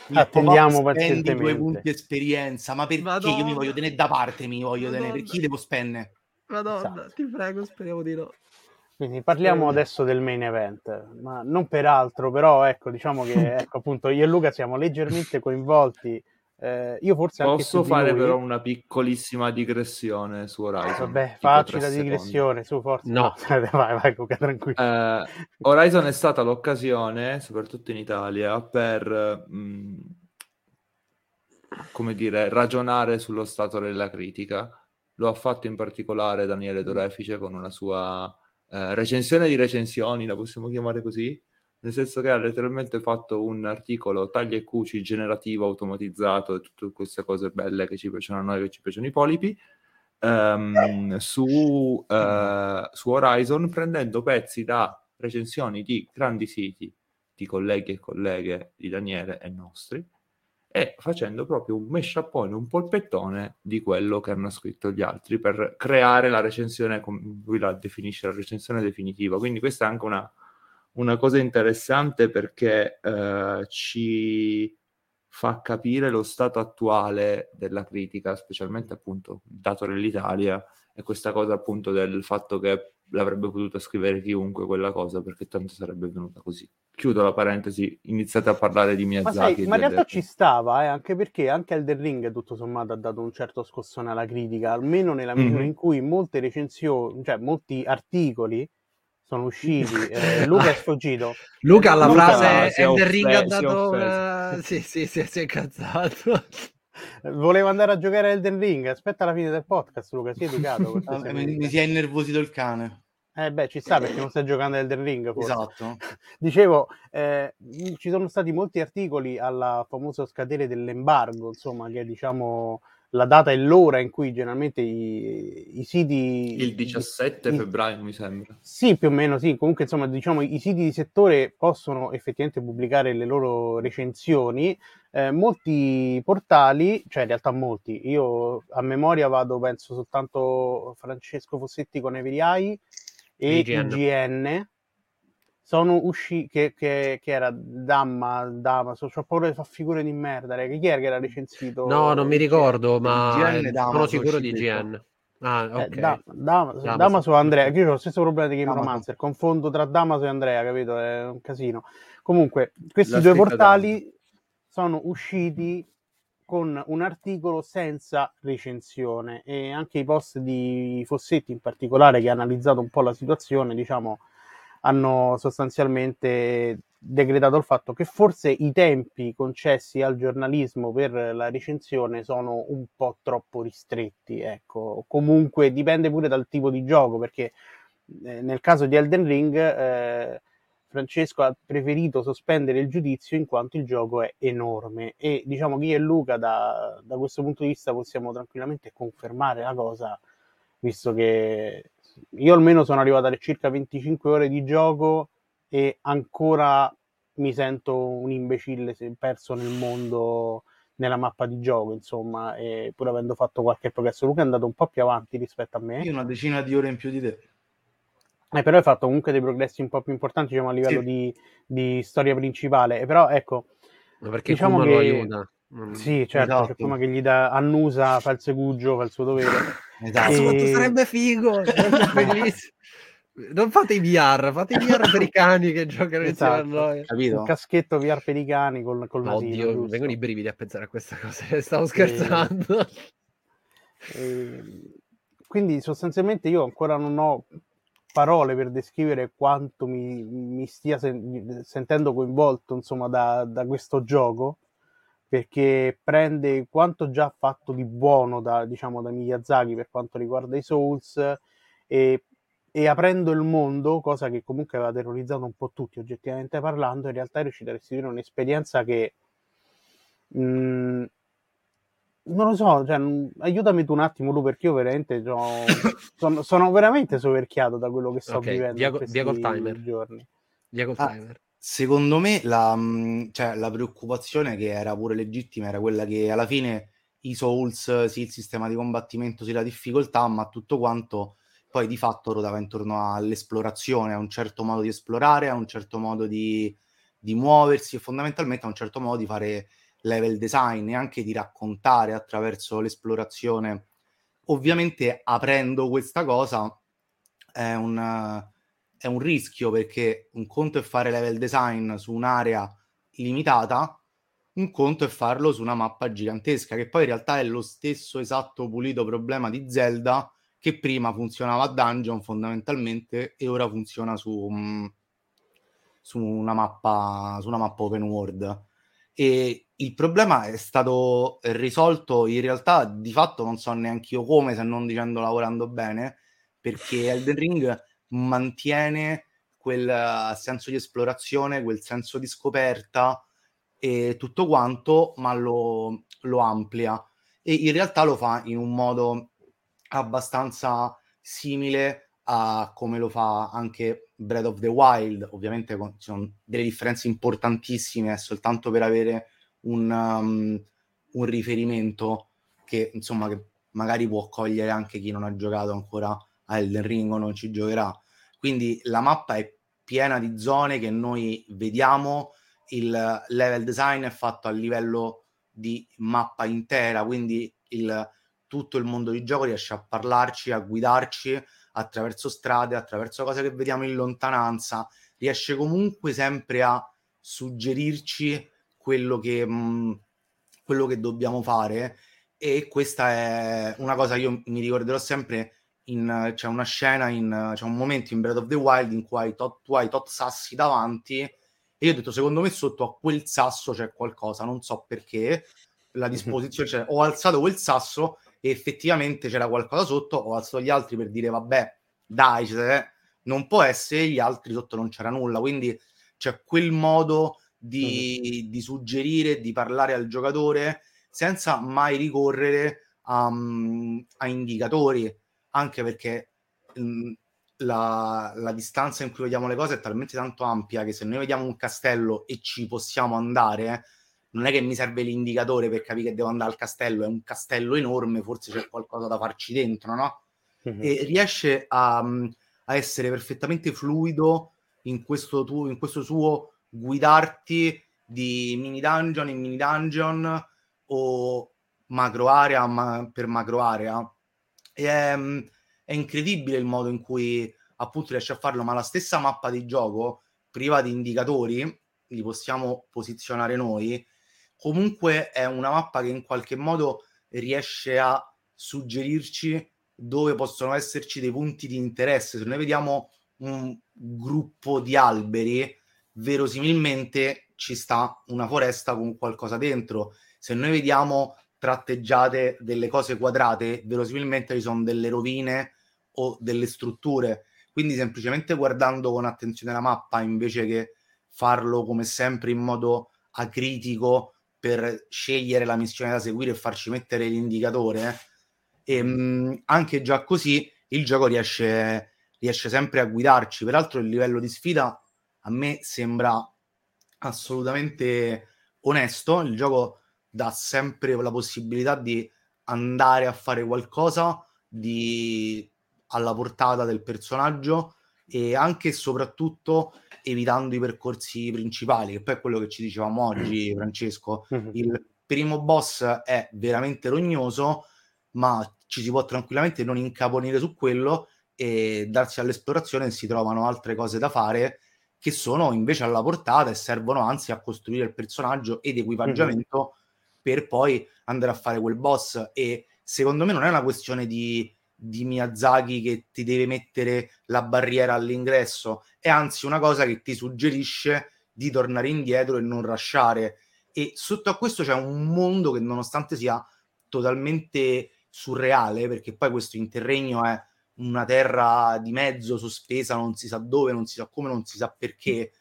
Il Attendiamo spendi due pazientemente. punti esperienza, ma perché io Madonna. mi voglio tenere da parte, mi voglio tenere, per chi devo spendere? Madonna, Esatto. ti prego, speriamo di no. Quindi parliamo Eh. adesso del main event, ma non per altro, però ecco, diciamo che ecco, appunto io e Luca siamo leggermente coinvolti. eh, io forse Posso fare però una piccolissima digressione su Horizon? Vabbè, tipo facci la secondi. digressione, su forza. No. vai, vai, Luca, tranquillo. Eh, Horizon è stata l'occasione, soprattutto in Italia, per mh, come dire, ragionare sullo stato della critica. Lo ha fatto in particolare Daniele Dorefice con una sua eh, recensione di recensioni, la possiamo chiamare così, nel senso che ha letteralmente fatto un articolo taglia e cuci generativo, automatizzato e tutte queste cose belle che ci piacciono a noi, che ci piacciono i polipi, ehm, su, eh, su Horizon prendendo pezzi da recensioni di grandi siti di colleghi e colleghe di Daniele e nostri e facendo proprio un meshapone, un polpettone di quello che hanno scritto gli altri per creare la recensione, come lui la definisce, la recensione definitiva. Quindi questa è anche una, una cosa interessante perché eh, ci fa capire lo stato attuale della critica, specialmente appunto dato dell'Italia e questa cosa appunto del fatto che l'avrebbe potuta scrivere chiunque quella cosa perché tanto sarebbe venuta così. Chiudo la parentesi, iniziate a parlare di Ma Miyazaki. sai, e ma in realtà ci stava, eh, anche perché anche Elden Ring tutto sommato ha dato un certo scossone alla critica, almeno nella misura Mhm. in cui molte recensioni, cioè molti articoli sono usciti. eh, Luca è sfuggito. Luca alla Luca frase si è Elden Ring ha si è dato una... Sì, sì, sì, si è incazzato. Voleva andare a giocare a Elden Ring. Aspetta la fine del podcast, Luca. Sii educato. Ah, mi, mi si è innervosito il cane. Eh beh, ci sta perché non stai giocando a Elden Ring. Forse. Esatto. Dicevo, eh, ci sono stati molti articoli alla famoso scadere dell'embargo, insomma, che è diciamo la data e l'ora in cui generalmente i, i siti... Il 17 i- febbraio mi sembra. Sì, più o meno sì. Comunque, insomma, diciamo, i siti di settore possono effettivamente pubblicare le loro recensioni. Eh, molti portali, cioè in realtà molti, io a memoria vado, penso soltanto Francesco Fossetti con Every Eye e IGN. IGN sono usciti che, che, che era Damma, Damma, so, ho paura di fare figure di merda, raga. chi era che era recensito? No, non mi ricordo, ma eh, sono sicuro di IGN. Ah, Eh, ok. Da- Dama- Damaso. Damaso Andrea, che io ho lo stesso problema di Game Damaso. Romancer, confondo tra Damaso e Andrea, capito? È un casino. Comunque, questi La due portali sono usciti con un articolo senza recensione e anche i post di Fossetti in particolare che ha analizzato un po' la situazione, diciamo, hanno sostanzialmente decretato il fatto che forse i tempi concessi al giornalismo per la recensione sono un po' troppo ristretti, ecco. Comunque dipende pure dal tipo di gioco, perché eh, nel caso di Elden Ring eh, Francesco ha preferito sospendere il giudizio in quanto il gioco è enorme e diciamo che io e Luca da, da questo punto di vista possiamo tranquillamente confermare la cosa, visto che io almeno sono arrivato a circa 25 ore di gioco e ancora mi sento un imbecille se- perso nel mondo, nella mappa di gioco, insomma, e pur avendo fatto qualche progresso. Luca è andato un po' più avanti rispetto a me. Io una decina di ore in più di te. Eh, però hai fatto comunque dei progressi un po' più importanti, diciamo, a livello Sì. di, di storia principale. E però, ecco, Ma perché diciamo Kuma lo che- aiuta. Mm. sì, certo, Esatto. c'è come che gli dà, annusa, fa il segugio, fa il suo dovere. Esatto. E- quanto sarebbe figo! sarebbe bellissimo. Non fate i VR, fate i VR per i cani che giocano insieme a Esatto. noi. Un Capito? caschetto VR per i cani col, col nasino, Oddio, vengono i brividi a pensare a questa cosa. Stavo scherzando. E quindi sostanzialmente io ancora non ho parole per descrivere quanto mi, mi stia sen- sentendo coinvolto insomma da, da questo gioco perché prende quanto già fatto di buono da, diciamo, da Miyazaki per quanto riguarda i Souls e, e aprendo il mondo, cosa che comunque aveva terrorizzato un po' tutti oggettivamente parlando, in realtà è riuscito a restituire un'esperienza che mh, non lo so, cioè, mh, aiutami tu un attimo Lu perché io veramente c'ho- sono, sono veramente soverchiato da quello che sto Ok, vivendo via in questi via col timer. giorni. Via col Ah. timer. Secondo me la, mh, cioè, la preoccupazione che era pure legittima era quella che alla fine i Souls, sì, il sistema di combattimento, sì, la difficoltà, ma tutto quanto poi di fatto ruotava intorno all'esplorazione, a un certo modo di esplorare, a un certo modo di, di muoversi e fondamentalmente a un certo modo di fare level design e anche di raccontare attraverso l'esplorazione. Ovviamente aprendo questa cosa è un, è un rischio perché un conto è fare level design su un'area limitata, un conto è farlo su una mappa gigantesca, che poi in realtà è lo stesso esatto pulito problema di Zelda che prima funzionava a dungeon fondamentalmente e ora funziona su, um, su, una, mappa, su una mappa open world. E il problema è stato risolto in realtà di fatto non so neanche io come se non dicendo lavorando bene perché Elden Ring mantiene quel senso di esplorazione, quel senso di scoperta e tutto quanto, ma lo, lo amplia e in realtà lo fa in un modo abbastanza simile a come lo fa anche Breath of the Wild. Ovviamente ci sono delle differenze importantissime, soltanto per avere un, um, un riferimento che insomma che magari può cogliere anche chi non ha giocato ancora a Elden Ring o non ci giocherà. Quindi la mappa è piena di zone che noi vediamo, il level design è fatto a livello di mappa intera, quindi il, tutto il mondo di gioco riesce a parlarci, a guidarci attraverso strade, attraverso cose che vediamo in lontananza, riesce comunque sempre a suggerirci quello che, mh, mm, quello che dobbiamo fare e questa è una cosa che io mi ricorderò sempre in, c'è una scena in, c'è un momento in Breath of the Wild in cui hai tot, tu hai tot sassi davanti e io ho detto secondo me sotto a quel sasso c'è qualcosa non so perché la mhm. disposizione cioè, ho alzato quel sasso e effettivamente c'era qualcosa sotto ho alzato gli altri per dire vabbè dai cioè, non può essere gli altri sotto non c'era nulla quindi c'è quel modo di, mm. di suggerire, di parlare al giocatore senza mai ricorrere a, a indicatori, anche perché mh, la, la, distanza in cui vediamo le cose è talmente tanto ampia che se noi vediamo un castello e ci possiamo andare, non è che mi serve l'indicatore per capire che devo andare al castello, è un castello enorme, forse c'è qualcosa da farci dentro, no? Mm-hmm. E riesce a, a, essere perfettamente fluido in questo, tu, in questo suo guidarti di mini dungeon in mini dungeon o macro area ma per macro area. È, è incredibile il modo in cui appunto riesce a farlo, ma la stessa mappa di gioco, priva di indicatori, li possiamo posizionare noi, comunque è una mappa che in qualche modo riesce a suggerirci dove possono esserci dei punti di interesse. Se noi vediamo un gruppo di alberi, verosimilmente ci sta una foresta con qualcosa dentro. Se noi vediamo tratteggiate delle cose quadrate, verosimilmente ci sono delle rovine o delle strutture. Quindi semplicemente guardando con attenzione la mappa invece che farlo come sempre in modo acritico per scegliere la missione da seguire e farci mettere l'indicatore, e, ehm, mh, anche già così il gioco riesce, riesce sempre a guidarci. Peraltro il livello di sfida a me sembra assolutamente onesto. Il gioco dà sempre la possibilità di andare a fare qualcosa di... alla portata del personaggio e anche e soprattutto evitando i percorsi principali, che poi è quello che ci dicevamo oggi, Francesco. Mm-hmm. Il primo boss è veramente rognoso, ma ci si può tranquillamente non incaponire su quello e darsi all'esplorazione si trovano altre cose da fare che sono invece alla portata e servono anzi a costruire il personaggio ed equipaggiamento mm-hmm. Per poi andare a fare quel boss. E secondo me non è una questione di, di Miyazaki che ti deve mettere la barriera all'ingresso, è anzi una cosa che ti suggerisce di tornare indietro e non rasciare. E sotto a questo c'è un mondo che nonostante sia totalmente surreale, perché poi questo interregno è una terra di mezzo sospesa, non si sa dove, non si sa come, non si sa perché.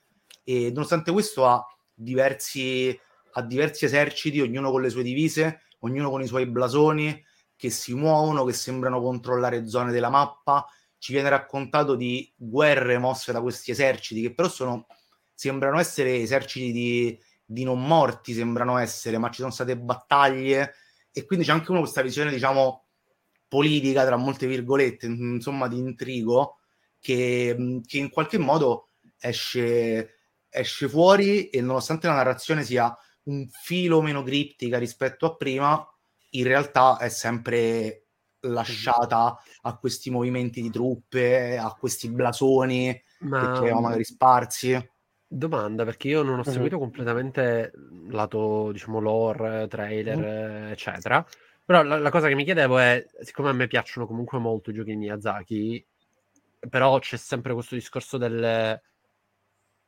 E nonostante questo ha diversi, ha diversi eserciti, ognuno con le sue divise, ognuno con i suoi blasoni, che si muovono, che sembrano controllare zone della mappa. Ci viene raccontato di guerre mosse da questi eserciti, che però sono, sembrano essere eserciti di, di non morti, sembrano essere, ma ci sono state battaglie. E quindi c'è anche una questa visione, diciamo, politica, tra molte virgolette, insomma, di intrigo, che, che in qualche modo esce, esce fuori e nonostante la narrazione sia un filo meno criptica rispetto a prima, in realtà è sempre lasciata a questi movimenti di truppe, a questi blasoni Ma che avevamo magari sparsi. domanda, perché io non ho Mhm. seguito completamente il lato, diciamo, lore, trailer, eh, eccetera. Però la, la cosa che mi chiedevo è, siccome a me piacciono comunque molto i giochi di Miyazaki, però c'è sempre questo discorso del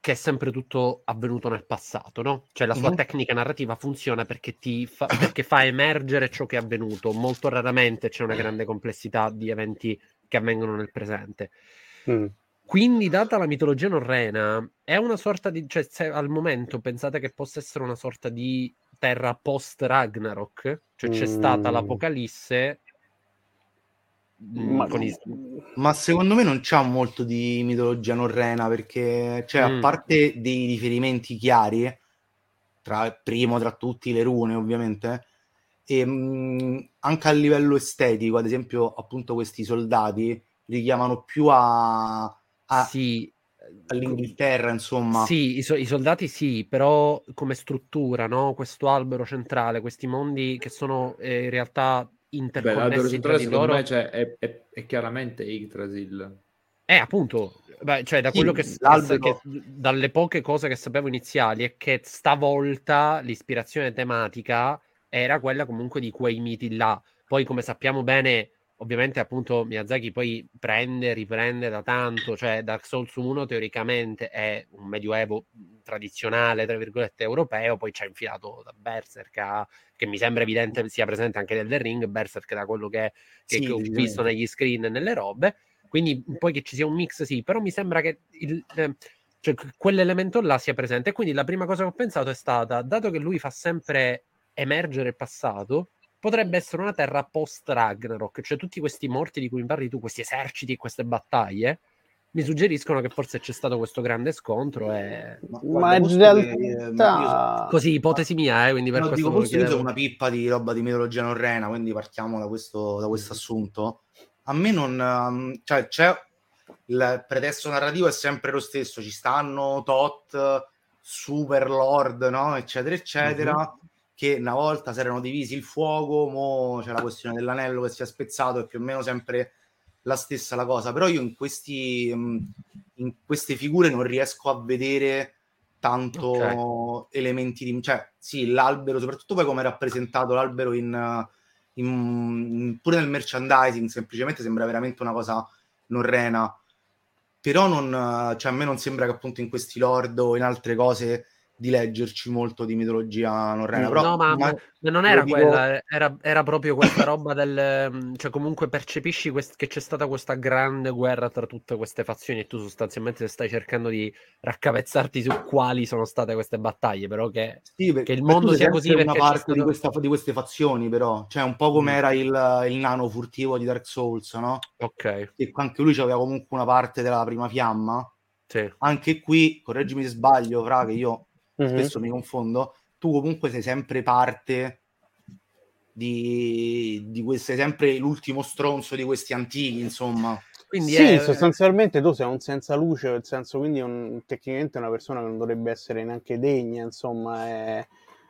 che è sempre tutto avvenuto nel passato, no? Cioè la sua Mhm. tecnica narrativa funziona perché, ti fa, perché fa emergere ciò che è avvenuto. Molto raramente c'è una grande complessità di eventi che avvengono nel presente. Mm. Quindi, data la mitologia norrena, è una sorta di. cioè, se al momento pensate che possa essere una sorta di terra post Ragnarok? Cioè, c'è stata Mm. l'Apocalisse. Mm, Ma- i- Ma secondo me non c'ha molto di mitologia norrena perché, cioè, Mm. a parte dei riferimenti chiari, tra, primo tra tutti le rune ovviamente, e mh, anche a livello estetico, ad esempio, appunto questi soldati richiamano più a, a- Sì, all'Inghilterra, insomma. Sì, i, so- i soldati sì, però come struttura, no? Questo albero centrale, questi mondi che sono eh, in realtà Beh, interconnessi tra centrale di loro. me cioè, è, è- è chiaramente Yggdrasil. Eh, appunto, beh, cioè da Sì, quello che, che- dalle poche cose che sapevo iniziali è che stavolta l'ispirazione tematica era quella comunque di quei miti là. Poi, come sappiamo bene, ovviamente appunto Miyazaki poi prende, riprende da tanto, cioè Dark Souls 1 teoricamente è un medioevo tradizionale, tra virgolette, europeo, poi ha infilato da Berserk a- che mi sembra evidente sia presente anche nel The Ring, Berserk da quello che, che- Sì, che ho visto negli screen e nelle robe, quindi poi che ci sia un mix sì, però mi sembra che il, eh, cioè, que- quell'elemento là sia presente. Quindi la prima cosa che ho pensato è stata, dato che lui fa sempre emergere il passato, potrebbe essere una terra post Ragnarok, cioè tutti questi morti di cui mi parli tu, questi eserciti, queste battaglie, mi suggeriscono che forse c'è stato questo grande scontro e Ma, in che, eh, realtà... così ipotesi mia, eh, quindi per No, questo dico, sono chiedevo. una pippa di roba di mitologia norrena, quindi partiamo da questo, da questo assunto. A me non... um, cioè, c'è... Il pretesto narrativo è sempre lo stesso, ci stanno tot, super lord, no? Eccetera, eccetera, che una volta si erano divisi il fuoco, mo c'è la questione dell'anello che si è spezzato, è più o meno sempre la stessa la cosa. Però io in questi... mm, in queste figure non riesco a vedere tanto elementi di cioè sì l'albero soprattutto poi come è rappresentato l'albero in, in- pure nel merchandising semplicemente sembra veramente una cosa norrena però non cioè a me non sembra che appunto in questi lord o in altre cose di leggerci molto di mitologia norrena però no, ma, ma- ma non era dico- quella, era, era proprio questa roba del... mm, cioè comunque percepisci quest- che c'è stata questa grande guerra tra tutte queste fazioni e tu sostanzialmente stai cercando di raccapezzarti su quali sono state queste battaglie, però che... Sì, per- che il mondo sia così una perché c'è parte di, stato- questa- di queste fazioni però cioè un po' come Mm. era il, il nano furtivo di Dark Souls no? Ok, che anche lui aveva comunque una parte della prima fiamma sì. anche qui, correggimi se sbaglio, Fra, che io Mhm. spesso mi confondo, tu comunque sei sempre parte di, di questo, sei sempre l'ultimo stronzo di questi antichi, insomma. Quindi sì, è... sostanzialmente tu sei un senza luce, nel senso quindi un, tecnicamente una persona che non dovrebbe essere neanche degna, insomma, è,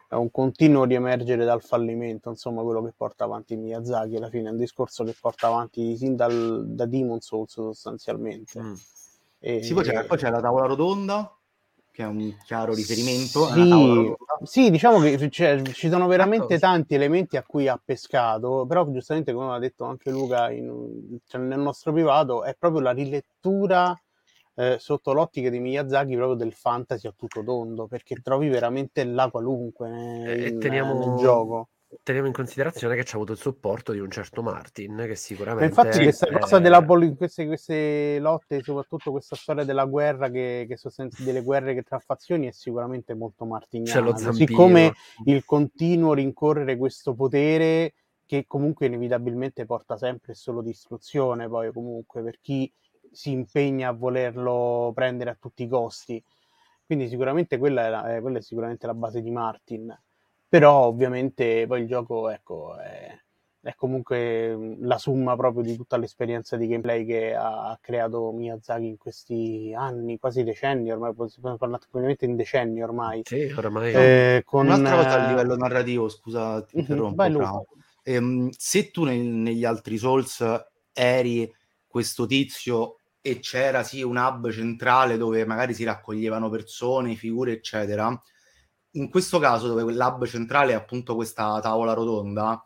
è un continuo riemergere dal fallimento, insomma, quello che porta avanti Miyazaki alla fine, è un discorso che porta avanti sin dal, da Demon Souls sostanzialmente. Mm. E- Sì, poi c'è, poi c'è la tavola rotonda, che è un chiaro riferimento. Sì, tavola sì, diciamo che cioè, ci sono veramente Esatto. tanti elementi a cui ha pescato, però giustamente come ha detto anche Luca in- cioè, nel nostro privato, è proprio la rilettura eh, sotto l'ottica di Miyazaki proprio del fantasy a tutto tondo, perché trovi veramente la qualunque E in- teniamo- nel gioco. Teniamo in considerazione che c'è avuto il supporto di un certo Martin, che sicuramente... infatti questa cosa della poli- queste, queste lotte, soprattutto questa storia della guerra, che, che sostanzi- delle guerre che tra fazioni è sicuramente molto martiniana, lo così zampino. come il continuo rincorrere questo potere che comunque inevitabilmente porta sempre e solo distruzione, poi comunque per chi si impegna a volerlo prendere a tutti i costi. Quindi sicuramente quella è, la- eh, quella è sicuramente la base di Martin. Però ovviamente poi il gioco ecco, è, è comunque la summa proprio di tutta l'esperienza di gameplay che ha creato Miyazaki in questi anni, quasi decenni ormai, possiamo parlare probabilmente in decenni ormai. Sì, oramai... Eh, con, Un'altra cosa a eh, livello narrativo, scusa, ti mhm, interrompo. Luca. Ehm, se tu nel- negli altri Souls eri questo tizio e c'era sì un hub centrale dove magari si raccoglievano persone, figure, eccetera. In questo caso, dove l'hub centrale è appunto questa tavola rotonda,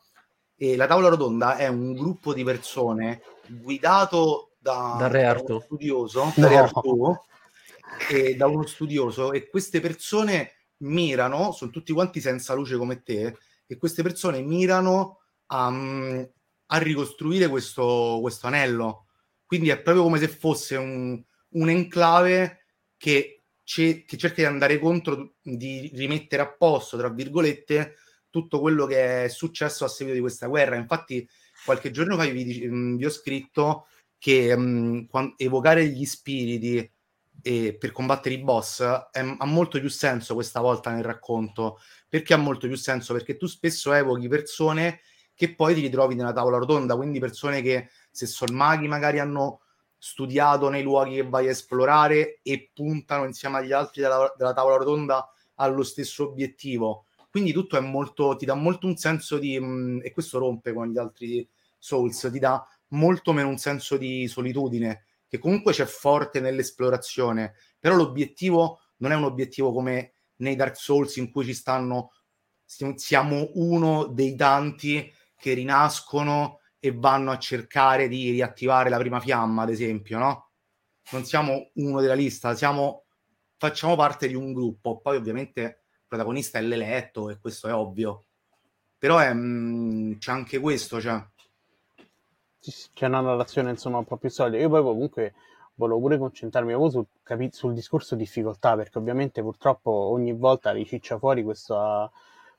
e la tavola rotonda è un gruppo di persone guidato da, da, da uno studioso, da, no. Artù, e da uno studioso, e queste persone mirano, sono tutti quanti senza luce come te, e queste persone mirano a, a ricostruire questo, questo anello quindi è proprio come se fosse un, un enclave che, che cerca di andare contro, di rimettere a posto, tra virgolette, tutto quello che è successo a seguito di questa guerra. Infatti, qualche giorno fa vi, vi ho scritto che um, evocare gli spiriti e per combattere i boss è, ha molto più senso questa volta nel racconto. Perché ha molto più senso? Perché tu spesso evochi persone che poi ti ritrovi nella tavola rotonda, quindi persone che se sono maghi magari hanno studiato nei luoghi che vai a esplorare e puntano insieme agli altri della, della tavola rotonda allo stesso obiettivo. Quindi tutto è molto, ti dà molto un senso di, mh, mm, e questo rompe con gli altri Souls, ti dà molto meno un senso di solitudine, che comunque c'è forte nell'esplorazione, però l'obiettivo non è un obiettivo come nei Dark Souls in cui ci stanno, siamo uno dei tanti che rinascono e vanno a cercare di riattivare la prima fiamma, ad esempio, no? Non siamo uno della lista, siamo, facciamo parte di un gruppo. Poi ovviamente il protagonista è l'eletto e questo è ovvio. Però è, mh, mm, c'è anche questo, cioè. C'è una narrazione insomma un po' più solida. Io poi comunque volevo pure concentrarmi sul, capi- sul discorso difficoltà, perché ovviamente purtroppo ogni volta riciccia fuori questa,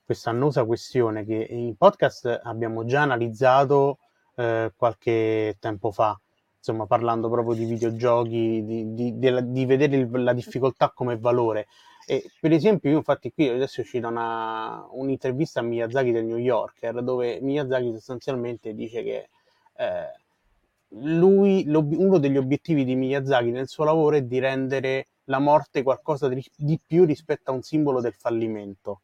questa annosa questione che in podcast abbiamo già analizzato eh, qualche tempo fa, insomma parlando proprio di videogiochi, di, di, di, di vedere il, la difficoltà come valore. E per esempio, io infatti qui adesso è uscita una, un'intervista a Miyazaki del New Yorker, dove Miyazaki sostanzialmente dice che eh, lui, uno degli obiettivi di Miyazaki nel suo lavoro è di rendere la morte qualcosa di, di più rispetto a un simbolo del fallimento.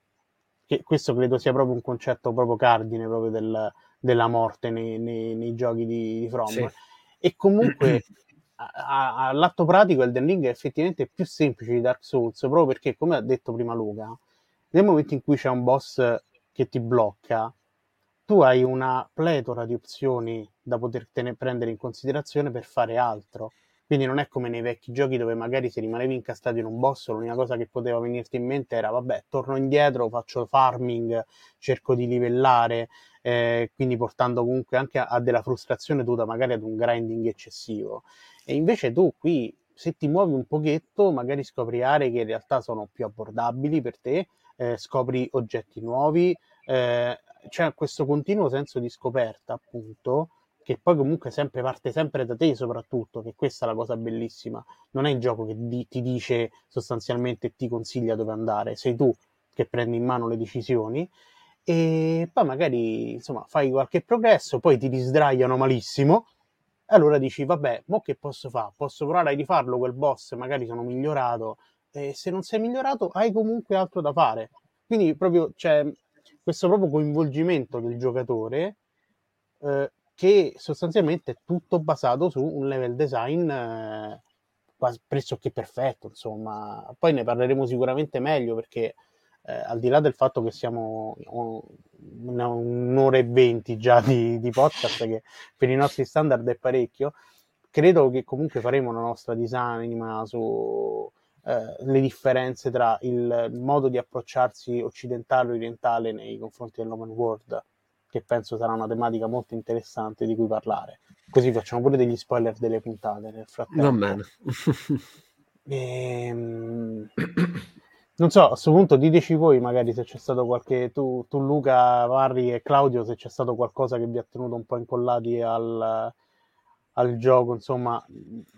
Che questo credo sia proprio un concetto proprio cardine proprio del, della morte nei, nei, nei giochi di, di From. Sì. E comunque all'atto pratico Elden Ring è effettivamente più semplice di Dark Souls, proprio perché, come ha detto prima Luca, nel momento in cui c'è un boss che ti blocca, tu hai una pletora di opzioni da poter prendere in considerazione per fare altro. Quindi non è come nei vecchi giochi dove magari se rimanevi incastrato in un boss, l'unica cosa che poteva venirti in mente era vabbè, torno indietro, faccio farming, cerco di livellare, eh, quindi portando comunque anche a, a, della frustrazione dovuta magari ad un grinding eccessivo. E invece tu qui, se ti muovi un pochetto, magari scopri aree che in realtà sono più abbordabili per te, eh, scopri oggetti nuovi, eh, c'è questo continuo senso di scoperta, appunto, che poi comunque sempre parte sempre da te soprattutto, che questa è la cosa bellissima. Non è il gioco che di- ti dice sostanzialmente ti consiglia dove andare, sei tu che prendi in mano le decisioni e poi magari insomma fai qualche progresso, poi ti risdraiano malissimo e allora dici vabbè, mo che posso fare? Posso provare a rifarlo quel boss, magari sono migliorato e se non sei migliorato hai comunque altro da fare. Quindi proprio c'è questo proprio coinvolgimento del giocatore eh, che sostanzialmente è tutto basato su un level design eh, quasi pressoché perfetto, insomma. Poi ne parleremo sicuramente meglio perché eh, al di là del fatto che siamo una, un'ora e venti già di, di, podcast, che per i nostri standard è parecchio, credo che comunque faremo la nostra disanima su eh, le differenze tra il, il modo di approcciarsi occidentale e orientale nei confronti dell'open world che penso sarà una tematica molto interessante di cui parlare. Così facciamo pure degli spoiler delle puntate nel frattempo. Va bene. ehm... Non so, a questo punto diteci voi magari se c'è stato qualche, tu, tu Luca, Varri e Claudio, se c'è stato qualcosa che vi ha tenuto un po' incollati al, al gioco, insomma,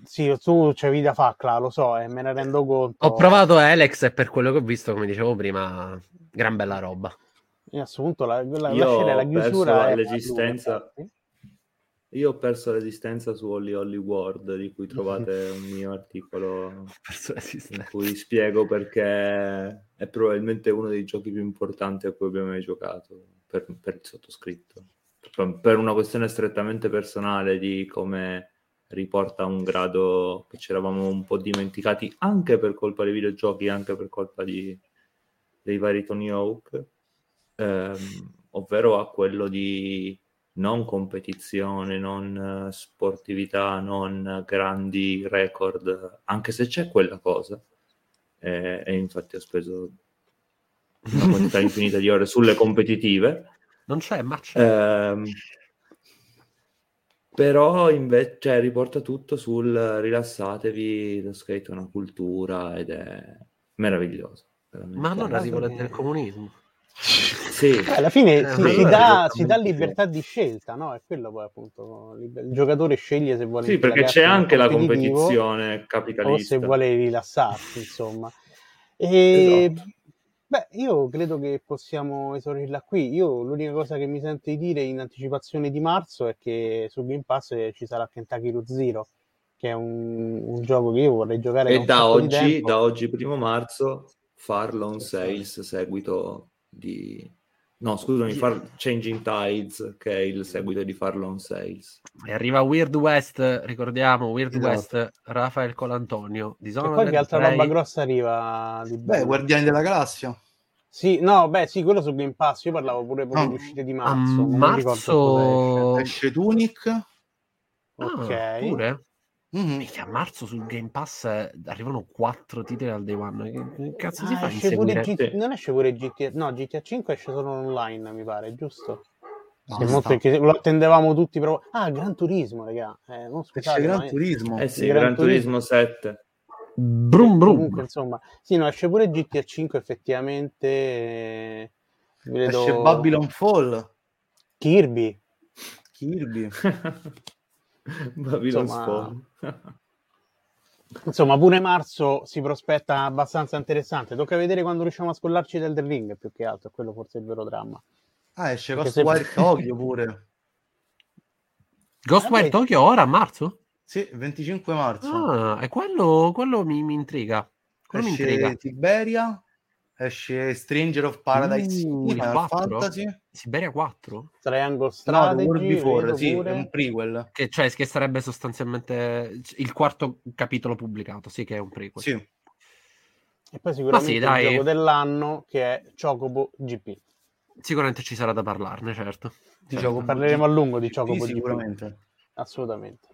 sì, tu c'avevi da fa, lo so, e eh, me ne rendo conto. Ho provato Alex e per quello che ho visto, come dicevo prima, gran bella roba. E a questo punto la, la, la, la chiusura l'esistenza. Io ho perso l'esistenza su Holly Holly World, di cui trovate un mio articolo in cui spiego perché è probabilmente uno dei giochi più importanti a cui abbiamo mai giocato per, per il sottoscritto. Per una questione strettamente personale di come riporta un grado che ci eravamo un po' dimenticati anche per colpa dei videogiochi, anche per colpa di, dei vari Tony Hawk, ehm, ovvero a quello di non competizione, non sportività, non grandi record, anche se c'è quella cosa. E, e infatti ho speso una quantità infinita di ore sulle competitive. Non c'è, ma c'è. Ehm, però invece cioè, riporta tutto sul rilassatevi, lo skate è una cultura ed è meraviglioso. Ma allora rivolete del comunismo. Sì. Eh, alla fine eh, si, si, dà, si, dà, libertà di scelta, no? È quello poi appunto. Il giocatore sceglie se vuole. Sì, perché c'è anche la competizione capitalista. O se vuole rilassarsi, insomma. E esatto. Beh, io credo che possiamo esaurirla qui. Io l'unica cosa che mi sento di dire in anticipazione di marzo è che su Game Pass ci sarà Kentucky Root Zero, che è un, un gioco che io vorrei giocare E da oggi, da oggi, primo marzo, Farlon Sales, seguito di... No, scusami, Far... Changing Tides, che è il seguito di Farlon Sales. E arriva Weird West, ricordiamo, Weird esatto. West, Rafael Colantonio. Di zona e poi che altra roba grossa arriva? Di beh, Guardiani della Galassia. Sì, no, beh, sì, quello su Game Pass. Io parlavo pure proprio no. di uscite di marzo. A marzo... Esce Tunic. Ok. Ah, pure? Mm-hmm. a marzo sul Game Pass eh, arrivano quattro titoli al day one. Che, cazzo ah, si fa? G- non esce pure GTA? No, GTA 5 esce solo online, mi pare, giusto? Lo attendevamo tutti però ah Gran Turismo raga eh, non scusate, esce Gran ma... Turismo eh sì Gran, Gran Turismo 7 brum brum Comunque, insomma sì no esce pure GTA 5 effettivamente eh, vedo... esce Babylon Fall Kirby Kirby Babylon insomma, insomma, pure marzo si prospetta abbastanza interessante. Tocca vedere quando riusciamo a scollarci del Ring più che altro, quello forse è il vero dramma. Ah, esce Ghostwire se... Tokyo pure. Ghostwire ah, Tokyo ora a marzo? Sì, 25 marzo. Ah, e quello, quello mi, mi intriga. Quello esce mi intriga. Tiberia, esce Stranger of Paradise. Uh, Final Fantasy. Siberia 4 Triangle Strategy no, World Before sì, è un prequel. Che, cioè, che sarebbe sostanzialmente il quarto capitolo pubblicato sì che è un prequel. Sì. e poi sicuramente sì, il dai. gioco dell'anno che è Chocobo GP sicuramente ci sarà da parlarne certo. Di certo. parleremo a lungo di Chocobo sì, sicuramente. GP. assolutamente.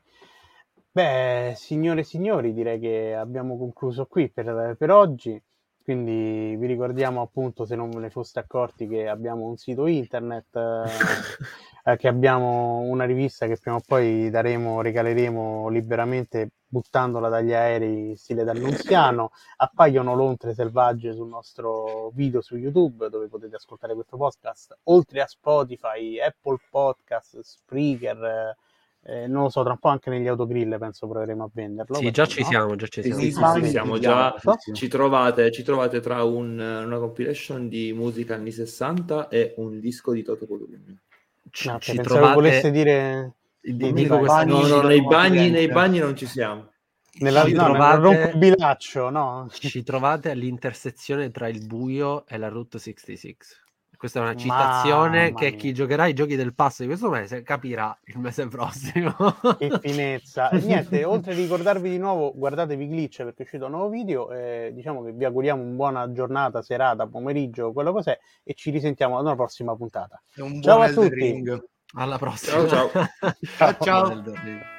Beh signore e signori direi che abbiamo concluso qui per, per oggi quindi vi ricordiamo appunto, se non ve ne foste accorti, che abbiamo un sito internet, eh, che abbiamo una rivista che prima o poi daremo, regaleremo liberamente buttandola dagli aerei stile d'Annunziano. Appaiono lontre selvagge sul nostro video su YouTube dove potete ascoltare questo podcast, oltre a Spotify, Apple Podcast, Spreaker eh, non lo so, tra un po' anche negli autogrill penso proveremo a venderlo. Sì, già ci no? siamo, già ci siamo. Sì, sì, sì, siamo già, ci trovate, ci trovate tra un, una compilation di musica anni 60 e un disco di Toto Columbia. Ci, no, ci trovate... volesse dire... Di, dico bagni, no, no, nei bagni, nei bagni non ci siamo. Nella, ci no, trovate, bilaccio, no? Ci trovate all'intersezione tra il buio e la Route 66. Questa è una citazione Mamma che mia. chi giocherà i giochi del passo di questo mese capirà il mese prossimo. Che finezza. E niente, oltre a ricordarvi di nuovo, guardatevi Glitch perché è uscito un nuovo video. Eh, diciamo che vi auguriamo una buona giornata, serata, pomeriggio, quello cos'è. E ci risentiamo alla prossima puntata. ciao a tutti. Ring. Alla prossima. Ciao ciao. ciao. ciao.